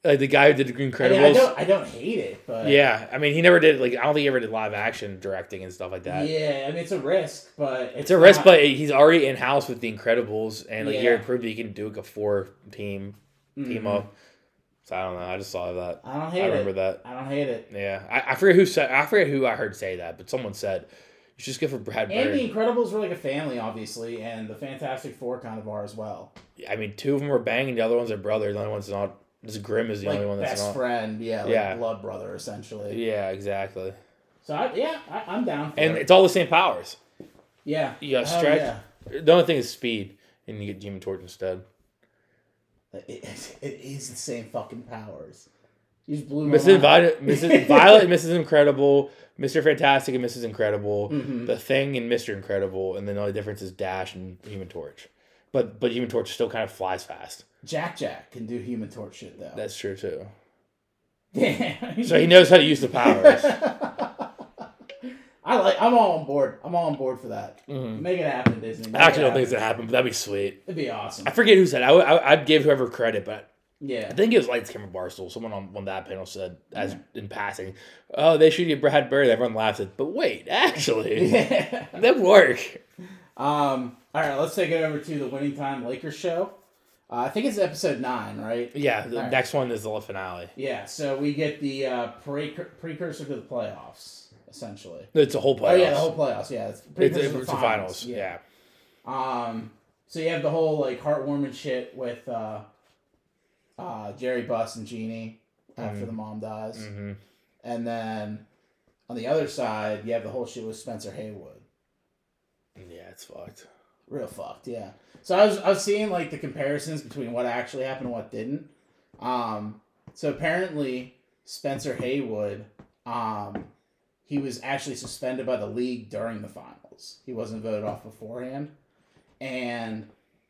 Like the guy who did The I, mean, I don't. I don't hate it, but yeah, I mean, he never did like I don't think he ever did live action directing and stuff like that. yeah. I mean, it's a risk, but it's, It's a risk, not- but he's already in house with The Incredibles, and like he Yeah. already proved that he can do like a four team team Mhm. up. So I don't know. I just saw that. I don't hate it. I remember it. that. I don't hate it. Yeah, I, I forget who said. I forget who I heard say that, but someone said you should just go for Brad And Bird. the Incredibles were like a family, obviously, and the Fantastic Four kind of are as well. I mean, two of them are banging. The other one's are brothers. The other one's not. This Grimm is the like only one that's best not. friend, yeah, like Yeah. blood brother, essentially. Yeah, exactly. So I, yeah, I, I'm down. For And it. it's all the same powers. yeah, You got stretch. yeah. The only thing is speed, and you get Human Torch instead. It, it, is the same fucking powers. You just blew my Mrs. Violet, Mrs. Violet, and Mrs. Incredible, Mr. Fantastic, and Mrs. Incredible, Mm-hmm. the Thing, and Mr. Incredible, and then the only difference is Dash and Human Torch. But but Human Torch still kind of flies fast. Jack Jack can do Human Torch shit though. That's true too. Damn. So he knows how to use the powers. I like. I'm all on board. I'm all on board for that. Make it happen, Disney. Make I actually don't think it's gonna happen, but that'd be sweet. It'd be awesome. I forget who said. It. I, I I'd give whoever credit, but Yeah. I think it was Lights Camera Barstool. Someone on, on that panel said, as in passing, "Oh, they should get Brad Bird." Everyone laughed at, but wait, actually, that work. Um. All right. Let's take it over to the Winning Time Lakers show. Uh, I think it's episode nine, right? Yeah, the All right. next one is the finale. Yeah. So we get the uh, precur- precursor to the playoffs, essentially. It's a whole playoffs. Oh yeah, the whole playoffs. Yeah, it's It's, to the the finals. Yeah. Um, so you have the whole like heartwarming shit with uh, uh, Jerry Buss and Jeanie after the mom dies, hmm and then on the other side you have the whole shit with Spencer Haywood. Yeah, it's fucked. Real fucked, yeah. So I was I was seeing like the comparisons between what actually happened and what didn't. Um, so apparently Spencer Haywood, um, he was actually suspended by the league during the finals. He wasn't voted off beforehand, and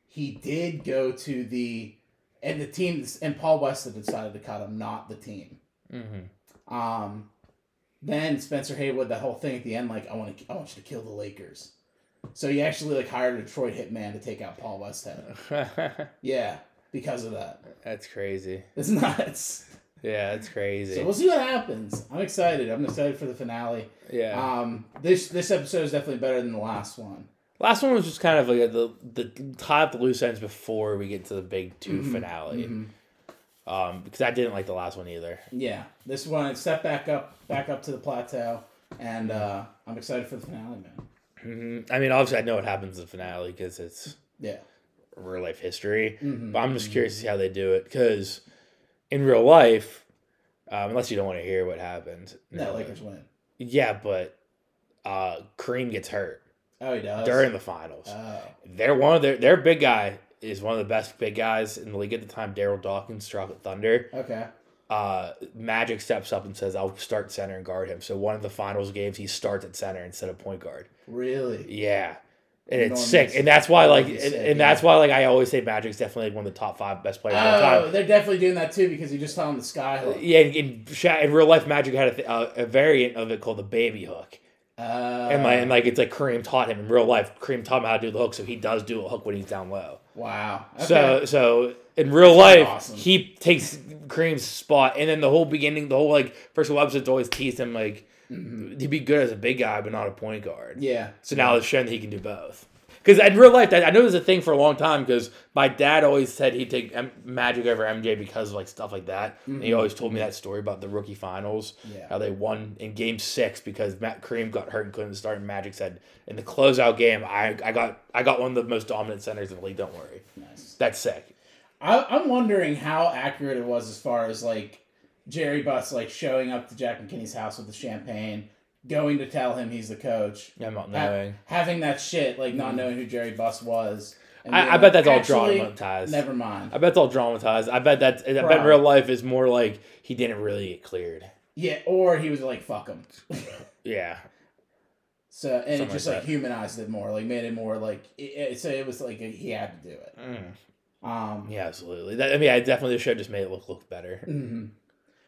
he did go to the and the team and Paul Westhead decided to cut him, not the team. hmm Um, then Spencer Haywood, that whole thing at the end, like I want to, I want you to kill the Lakers. So he actually like hired a Detroit hitman to take out Paul Westhead. Yeah. because of that. That's crazy. It's nuts. Yeah, that's crazy. So we'll see what happens. I'm excited. I'm excited for the finale. yeah. Um, this this episode is definitely better than the last one. Last one was just kind of like the the tie up the loose ends before we get to the big 2 Mm-hmm. finale. Um, because I didn't like the last one either. Yeah, this one it stepped back up, back up to the plateau, and uh, I'm excited for the finale, man. I mean, obviously, I know what happens in the finale because it's Yeah, real life history. Mm-hmm. But I'm just curious to see how they do it because in real life, um, unless you don't want to hear what happened, no, Lakers win. Yeah, but uh, Kareem gets hurt Oh, he does. during the finals. Oh, They're one of their their big guy is one of the best big guys in the league at the time. Darryl Dawkins, Chocolate Thunder. okay. Uh, Magic steps up and says, "I'll start center and guard him." So one of the finals games, he starts at center instead of point guard. Really? Yeah. And it's Normally sick, and that's why, like, and, sick, and that's why, like, I always say Magic's definitely like, one of the top five best players of all Oh, time. they're definitely doing that too because you just saw him the sky hook. Yeah, in, in, Sha- in real life, Magic had a, th- uh, a variant of it called the baby hook, Uh, and like, and like, it's like Kareem taught him in real life. Kareem taught him how to do the hook, so he does do a hook when he's down low. wow. Okay. So, so in real That's life, awesome. he takes Kareem's spot, and then the whole beginning, the whole like first couple episodes always teased him like he'd be good as a big guy, but not a point guard. Mm-hmm. yeah. So now it's shown that he can do both. Because in real life, I know it was a thing for a long time. Because my dad always said he'd take M- Magic over MJ because of like stuff like that. And he always told me that story about the rookie finals, Mm-hmm. Yeah. how they won in Game Six because Matt Kareem got hurt and couldn't start. And Magic said in the closeout game, I, I got I got one of the most dominant centers in the league. Don't worry, Nice. that's sick. I, I'm wondering how accurate it was as far as like Jerry Buss like showing up to Jack McKinney's house with the champagne, going to tell him he's the coach, I'm not ha- knowing. having that shit like not mm. knowing who Jerry Buss was. I- I bet that's all dramatized." Never mind. I bet it's all dramatized. I bet that's I bet real life is more like he didn't really get cleared. Yeah, or he was like fuck him. Yeah, So and it just like like humanized it more, like made it more like it, it, so it was like he had to do it. Mm. Um, yeah, absolutely. That, I mean, I definitely the show just made it look look better. mhm.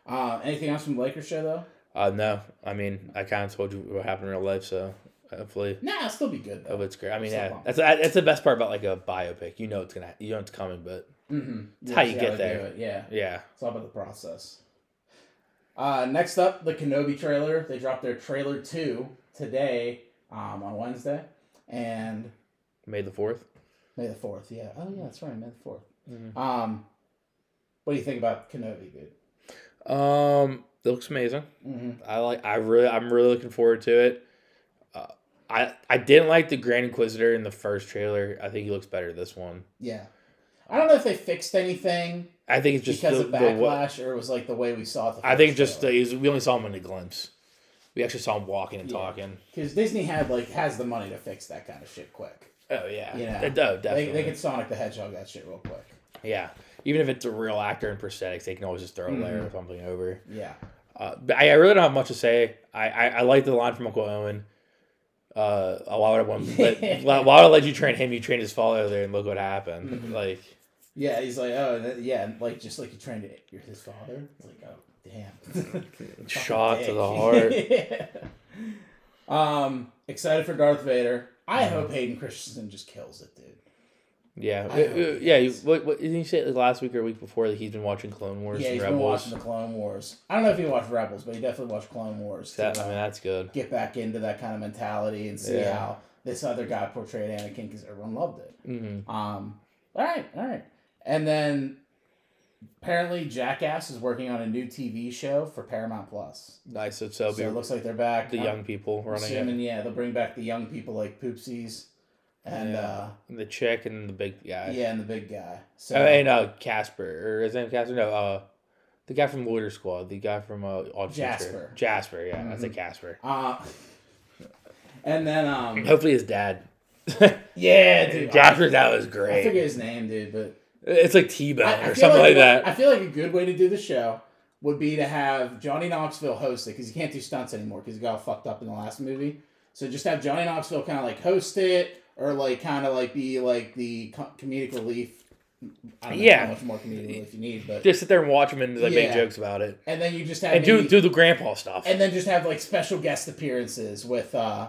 uh, anything else from the Lakers show though? Uh, no, I mean, I kind of told you what happened in real life, so hopefully, Nah, it'll still be good oh, it's great. I mean, yeah, that's that's the best part about like a biopic. You know it's gonna, you know it's coming, but Mm-hmm. It's how you get there. Yeah, yeah, it's all about the process. Uh, next up, the Kenobi trailer. They dropped their trailer two today um, on Wednesday, and May the fourth. May the fourth. Yeah. Oh yeah, that's right. May the 4th Mm-hmm. Um, what do you think about Kenobi, dude? Um, it looks amazing. Mm-hmm. I like. I really. I'm really looking forward to it. Uh, I I didn't like the Grand Inquisitor in the first trailer. I think he looks better this one. Yeah. I don't know if they fixed anything I think it's just because the, of the backlash, or it was like the way we saw it. The I think just uh, he's, we only saw him in a glimpse. We actually saw him walking and Yeah. talking. because Disney had like has the money to fix that kind of shit quick. Oh yeah, know, Uh, oh, definitely. They, they could Sonic the Hedgehog that shit real quick. Yeah, even if it's a real actor in prosthetics, they can always just throw a layer Mm-hmm. or something over. Yeah. Uh, but I, I really don't have much to say. I, I, I like the line from Uncle Owen. Uh, why would I want? Let, why would I let you train him? You trained his father there, and look what happened. Mm-hmm. Like, Yeah, he's like, oh, that, yeah, and, like just like you trained it. You're his father. It's like, oh, damn. shot to the heart. um, excited for Darth Vader. I hope Hayden Christensen just kills it, dude. Yeah, I Uh, hope he yeah. You, what, what didn't you say like last week or week before that he's been watching Clone Wars Yeah, and he's been Rebels? watching the Clone Wars. I don't know if he watched Rebels, but he definitely watched Clone Wars. to, I uh, mean, that's good. get back into that kind of mentality and see Yeah. how this other guy portrayed Anakin because everyone loved it. hmm Um, all right, all right. And then apparently Jackass is working on a new TV show for Paramount Plus. Nice. So, so, So it looks like they're back. the I'm young people running assuming, it. yeah, they'll bring back the young people like Poopies and Yeah. The chick and the big guy. uh yeah, and the big guy. So Oh, and uh, Casper, or is his name Casper? No, uh, the guy from Loiter Squad, the guy from uh, Odd Future. Jasper. Jasper, yeah, that's Mm-hmm. a Casper. uh and then um Hopefully his dad. yeah, dude. Jasper's dad was great. I forget his name, dude, but It's like T Bone I- I or something like, I that. I feel like a good way to do the show would be to have Johnny Knoxville host it because he can't do stunts anymore because he got all fucked up in the last movie. So just have Johnny Knoxville kind of like host it or like kind of like be like the comedic relief. I don't know Yeah. how much more comedic relief you need, but Just sit there and watch him and like, Yeah. make jokes about it. and then you just have And do do the grandpa stuff. and then just have like special guest appearances with uh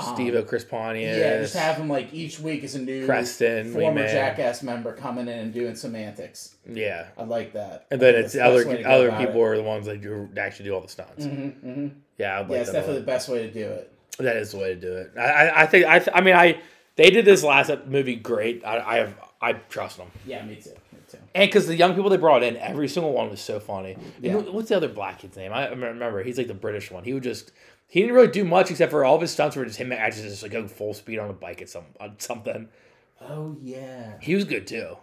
Steve Chris Pontius. Yeah, just have them like each week is a new Preston, former Jackass member coming in and doing some antics. yeah. I like that. And then it's the other other people it. are the ones that do, actually do all the stunts. Mm-hmm, mm-hmm. Yeah, like Yeah, it's definitely the best way to do it. That is the way to do it. I, I, I think I, I mean I they did this last movie great. I, I have I trust them, Yeah, me too. Me too. and because the young people they brought in, every single one was so funny. And what's the other black kid's name? I remember he's like the British one. He would just he didn't really do much except for all of his stunts were just him actually just like going full speed on a bike at some on something. Oh yeah, He was good too.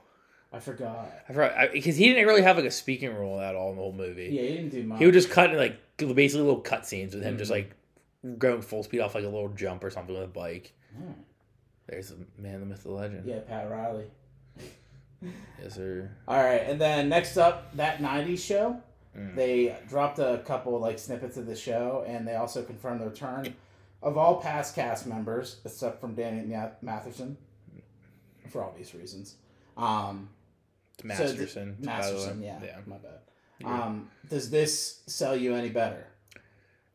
I forgot. I forgot because he didn't really have like a speaking role at all in the whole movie. Yeah, he didn't do much. He would just cut like basically little cut scenes with him just Mm-hmm. like going full speed off like a little jump or something with a bike. Hmm. There's the man, the myth, the legend. Yeah, Pat Riley. Yes, sir. All right, and then next up, that '90s show. Mm. They dropped a couple like snippets of the show, and they also confirmed the return of all past cast members, except from Danny Ma- Matheson, for obvious reasons. Um, It's so Masterson. Masterson, yeah, yeah. my bad. Um, does this sell you any better?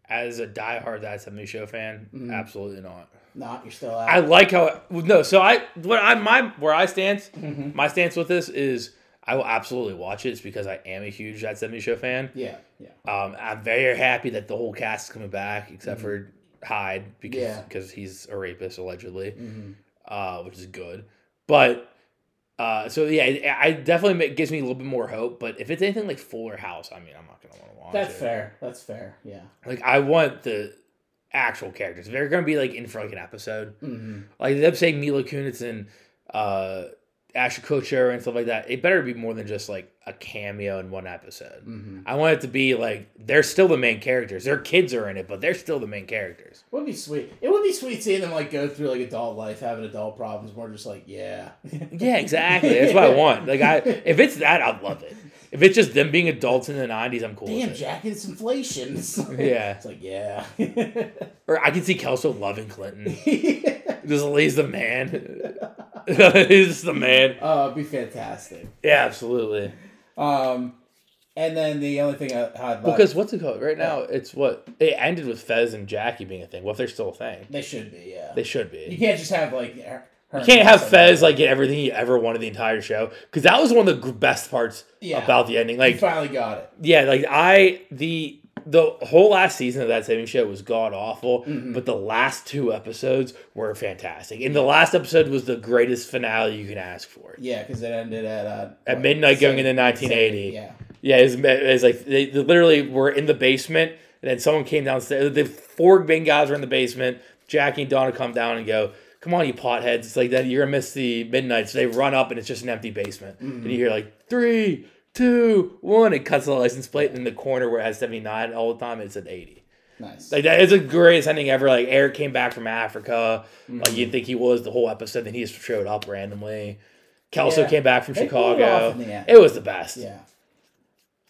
As a diehard That 70 Show fan, Mm-hmm. absolutely not. Not you're still out. I like how it, no. So I what I my where I stand Mm-hmm. my stance with this is I will absolutely watch it. It's because I am a huge That 70 Show fan. yeah, yeah. Um, I'm very happy that the whole cast is coming back, except for Hyde because Mm-hmm. Yeah. because he's a rapist allegedly, hmm uh, which is good. But uh, so yeah, it, I definitely make, gives me a little bit more hope. But if it's anything like Fuller House, I mean, I'm not gonna want to watch That's it. fair. That's fair. Yeah. Like I want the actual characters. They're gonna be like in for like an episode, hmm like them saying Mila Kunis and uh, Ashton Kutcher and stuff like that. It better be more than just like a cameo in one episode. hmm I want it to be like they're still the main characters. Their kids are in it, but they're still the main characters. It Would be sweet. It would be sweet seeing them like go through like adult life, having adult problems. More just like yeah. Yeah, exactly. That's what I want. Like I, if it's that, I'd love it. If it's just them being adults in the '90s, I'm cool. Damn, with it. Jack, it's inflation. It's like- Yeah. It's like yeah. Or I can see Kelso loving Clinton. Just he's the man. he's the man. Oh, it'd be fantastic. Yeah, absolutely. Um, and then the only thing I had left, Because what's it called? Right now, it's what it ended with Fez and Jackie being a thing. What if they're still a thing? they should be, yeah. They should be. you be. can't just have like her, her You can't have Fez like get everything he ever wanted the entire show because that was one of the gr- best parts Yeah. about the ending. You Like, finally got it. yeah, like I the the whole last season of that saving show was god awful, Mm-hmm. but the last two episodes were fantastic. And the last episode was the greatest finale you can ask for. Yeah, because it ended at uh, At midnight going into 1980. Yeah. Yeah, it's it's like they, they literally were in the basement, and then someone came downstairs. The four main guys were in the basement. Jackie and Donna come down and go, "Come on, you potheads!" It's like that. You're gonna miss the midnight. So they run up, and it's just an empty basement. And you hear like three, two, one. It cuts the license plate in the corner where it has seventy nine all the time. It's at eighty. Nice. Like that is the greatest ending ever. Like Eric came back from Africa. Like you'd think he was the whole episode, then he just showed up randomly. Kelso Yeah. came back from They it Chicago. off in the end. It was the best. yeah.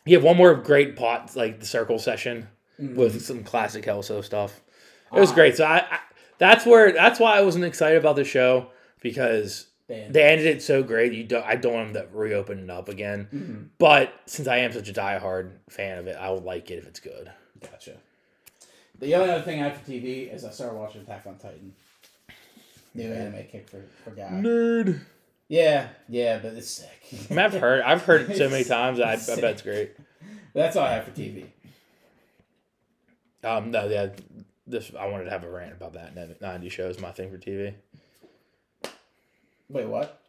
You have one more great pot, like the circle session Mm-hmm. with some classic Kelso stuff. It was Ah. great. So I, I, that's where that's why I wasn't excited about the show because They ended- they ended it so great. You don't, I don't want them to reopen it up again. Mm-hmm. But since I am such a diehard fan of it, I would like it if it's good. Gotcha. The only other thing I have for TV is I started watching Attack on Titan. New anime kick for, for guy. Nerd. Yeah, yeah, but it's sick. I mean, I've heard I've heard it so many times. I, I bet it's great. That's all I have for TV. Um, no, yeah, this I wanted to have a rant about that. Ninety shows my thing for TV. Wait, what?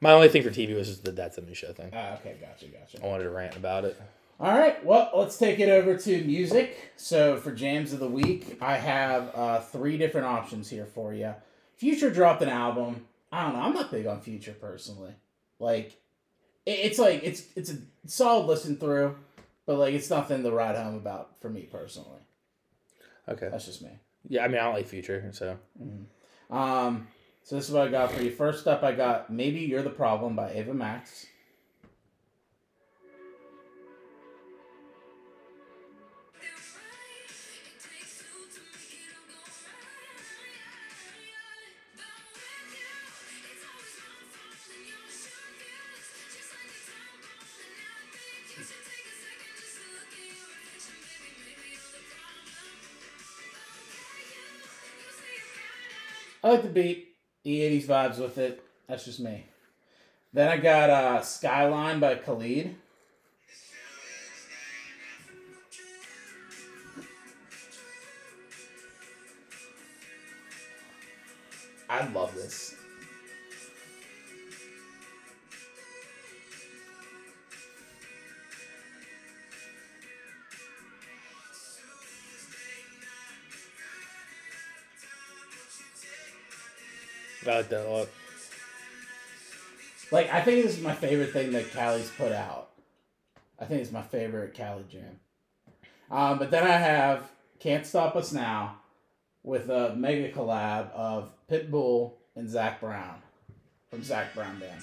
My only thing for TV was just the That's a New Show thing. Ah, okay, gotcha, gotcha. I wanted to rant about it. All right, well, let's take it over to music. So for jams of the week, I have uh, three different options here for you. Future dropped an album. I don't know. I'm not big on Future personally. Like, it's like it's it's a solid listen through, but like it's nothing to ride home about for me personally. Okay. That's just me. Yeah, I mean I don't like Future, so Um, so this is what I got for you. First up, I got Maybe You're the Problem by Ava Max. I like the beat the '80s vibes with it. That's just me. Then I got uh, "Skyline" by Khalid. I love this. I like that a lot. Like I think this is my favorite thing that Khalid's put out. I think it's my favorite Cali jam. Um, but then I have "Can't Stop Us Now" with a mega collab of Pitbull and Zac Brown from Zac Brown Band.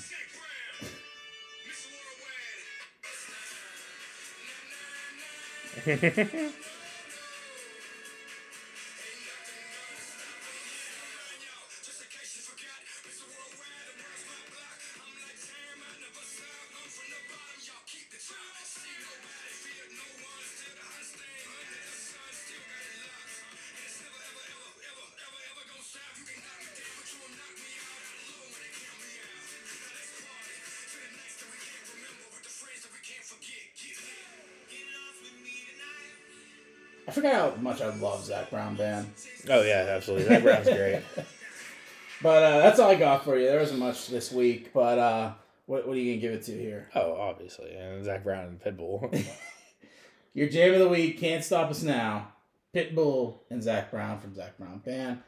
much I love Zac Brown Band. Oh yeah, absolutely. That Brown's great. But uh, that's all I got for you. There wasn't much this week, but uh, what, what are you gonna give it to here? Oh, obviously, and Zac Brown and Pitbull. Your jam of the week, Can't Stop Us Now, Pitbull and Zac Brown from Zac Brown Band.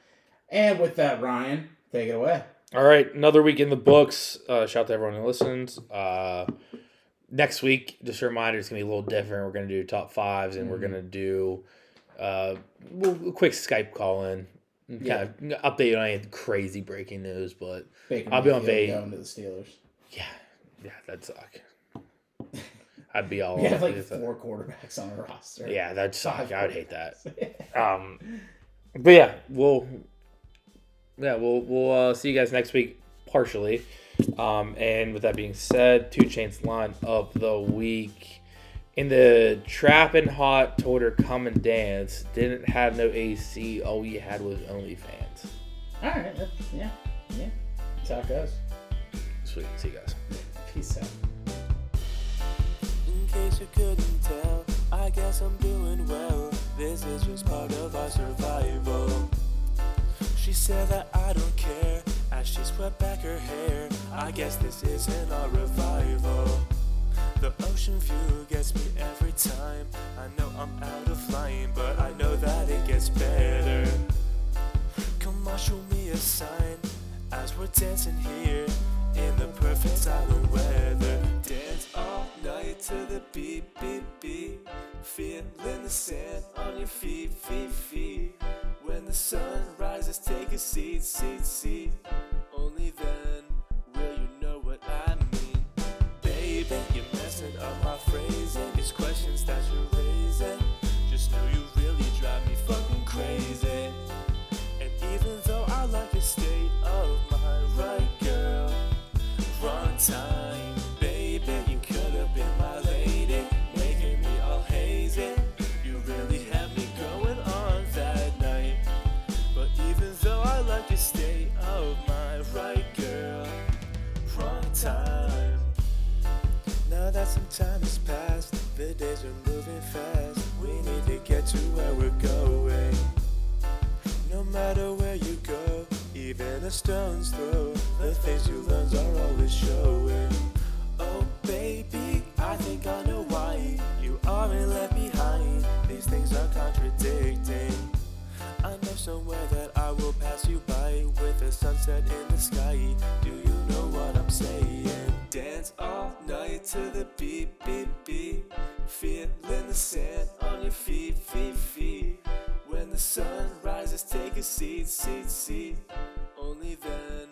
And with that, Ryan, take it away. All right, another week in the books. Uh, shout out to everyone who listens. Uh, next week, just a reminder, it's gonna be a little different. We're gonna do top fives, and we're gonna do uh, we'll- a quick Skype call in, and Yeah. kind of update on any crazy breaking news. But Baker I'll be on going to the Steelers. yeah, yeah, that'd suck. I'd be all have like that. four quarterbacks on our roster. Yeah, that'd suck. Five I would hate that. Um, but yeah, we'll yeah we'll we'll uh, see you guys next week partially. Um, and with that being said, 2 Chainz line of the week in the trapping hot told her come and dance. Didn't have no AC. All we had was OnlyFans. All right. that- Yeah. Yeah. That's how it goes. Sweet. See you guys. Peace out. In case you couldn't tell, I guess I'm doing well. This is just part of our survival. She said that I don't care as she swept back her hair. I guess this isn't our revival. The ocean view gets me every time. I know I'm out of line, but I know that it gets better. Come on, show me a sign as we're dancing here in the perfect silent weather. Dance all night to the beat, beat, beat. Feeling the sand on your feet, feet, feet. When the sun rises, take a seat, seat, seat. Only then will you up my phrasing. These questions that you're some time has passed, the days are moving fast. We need to get to where we're going. No matter where you go, even a stone's throw, the things you learn are always showing. Oh, baby, I think I know why you aren't left behind. These things are contradicting. I know somewhere that I will pass you by with a sunset in the sky. Do you know what I'm saying? Dance all night to the beat, beat, beat. Feeling the sand on your feet, feet, feet. When the sun rises, take a seat, seat, seat. Only then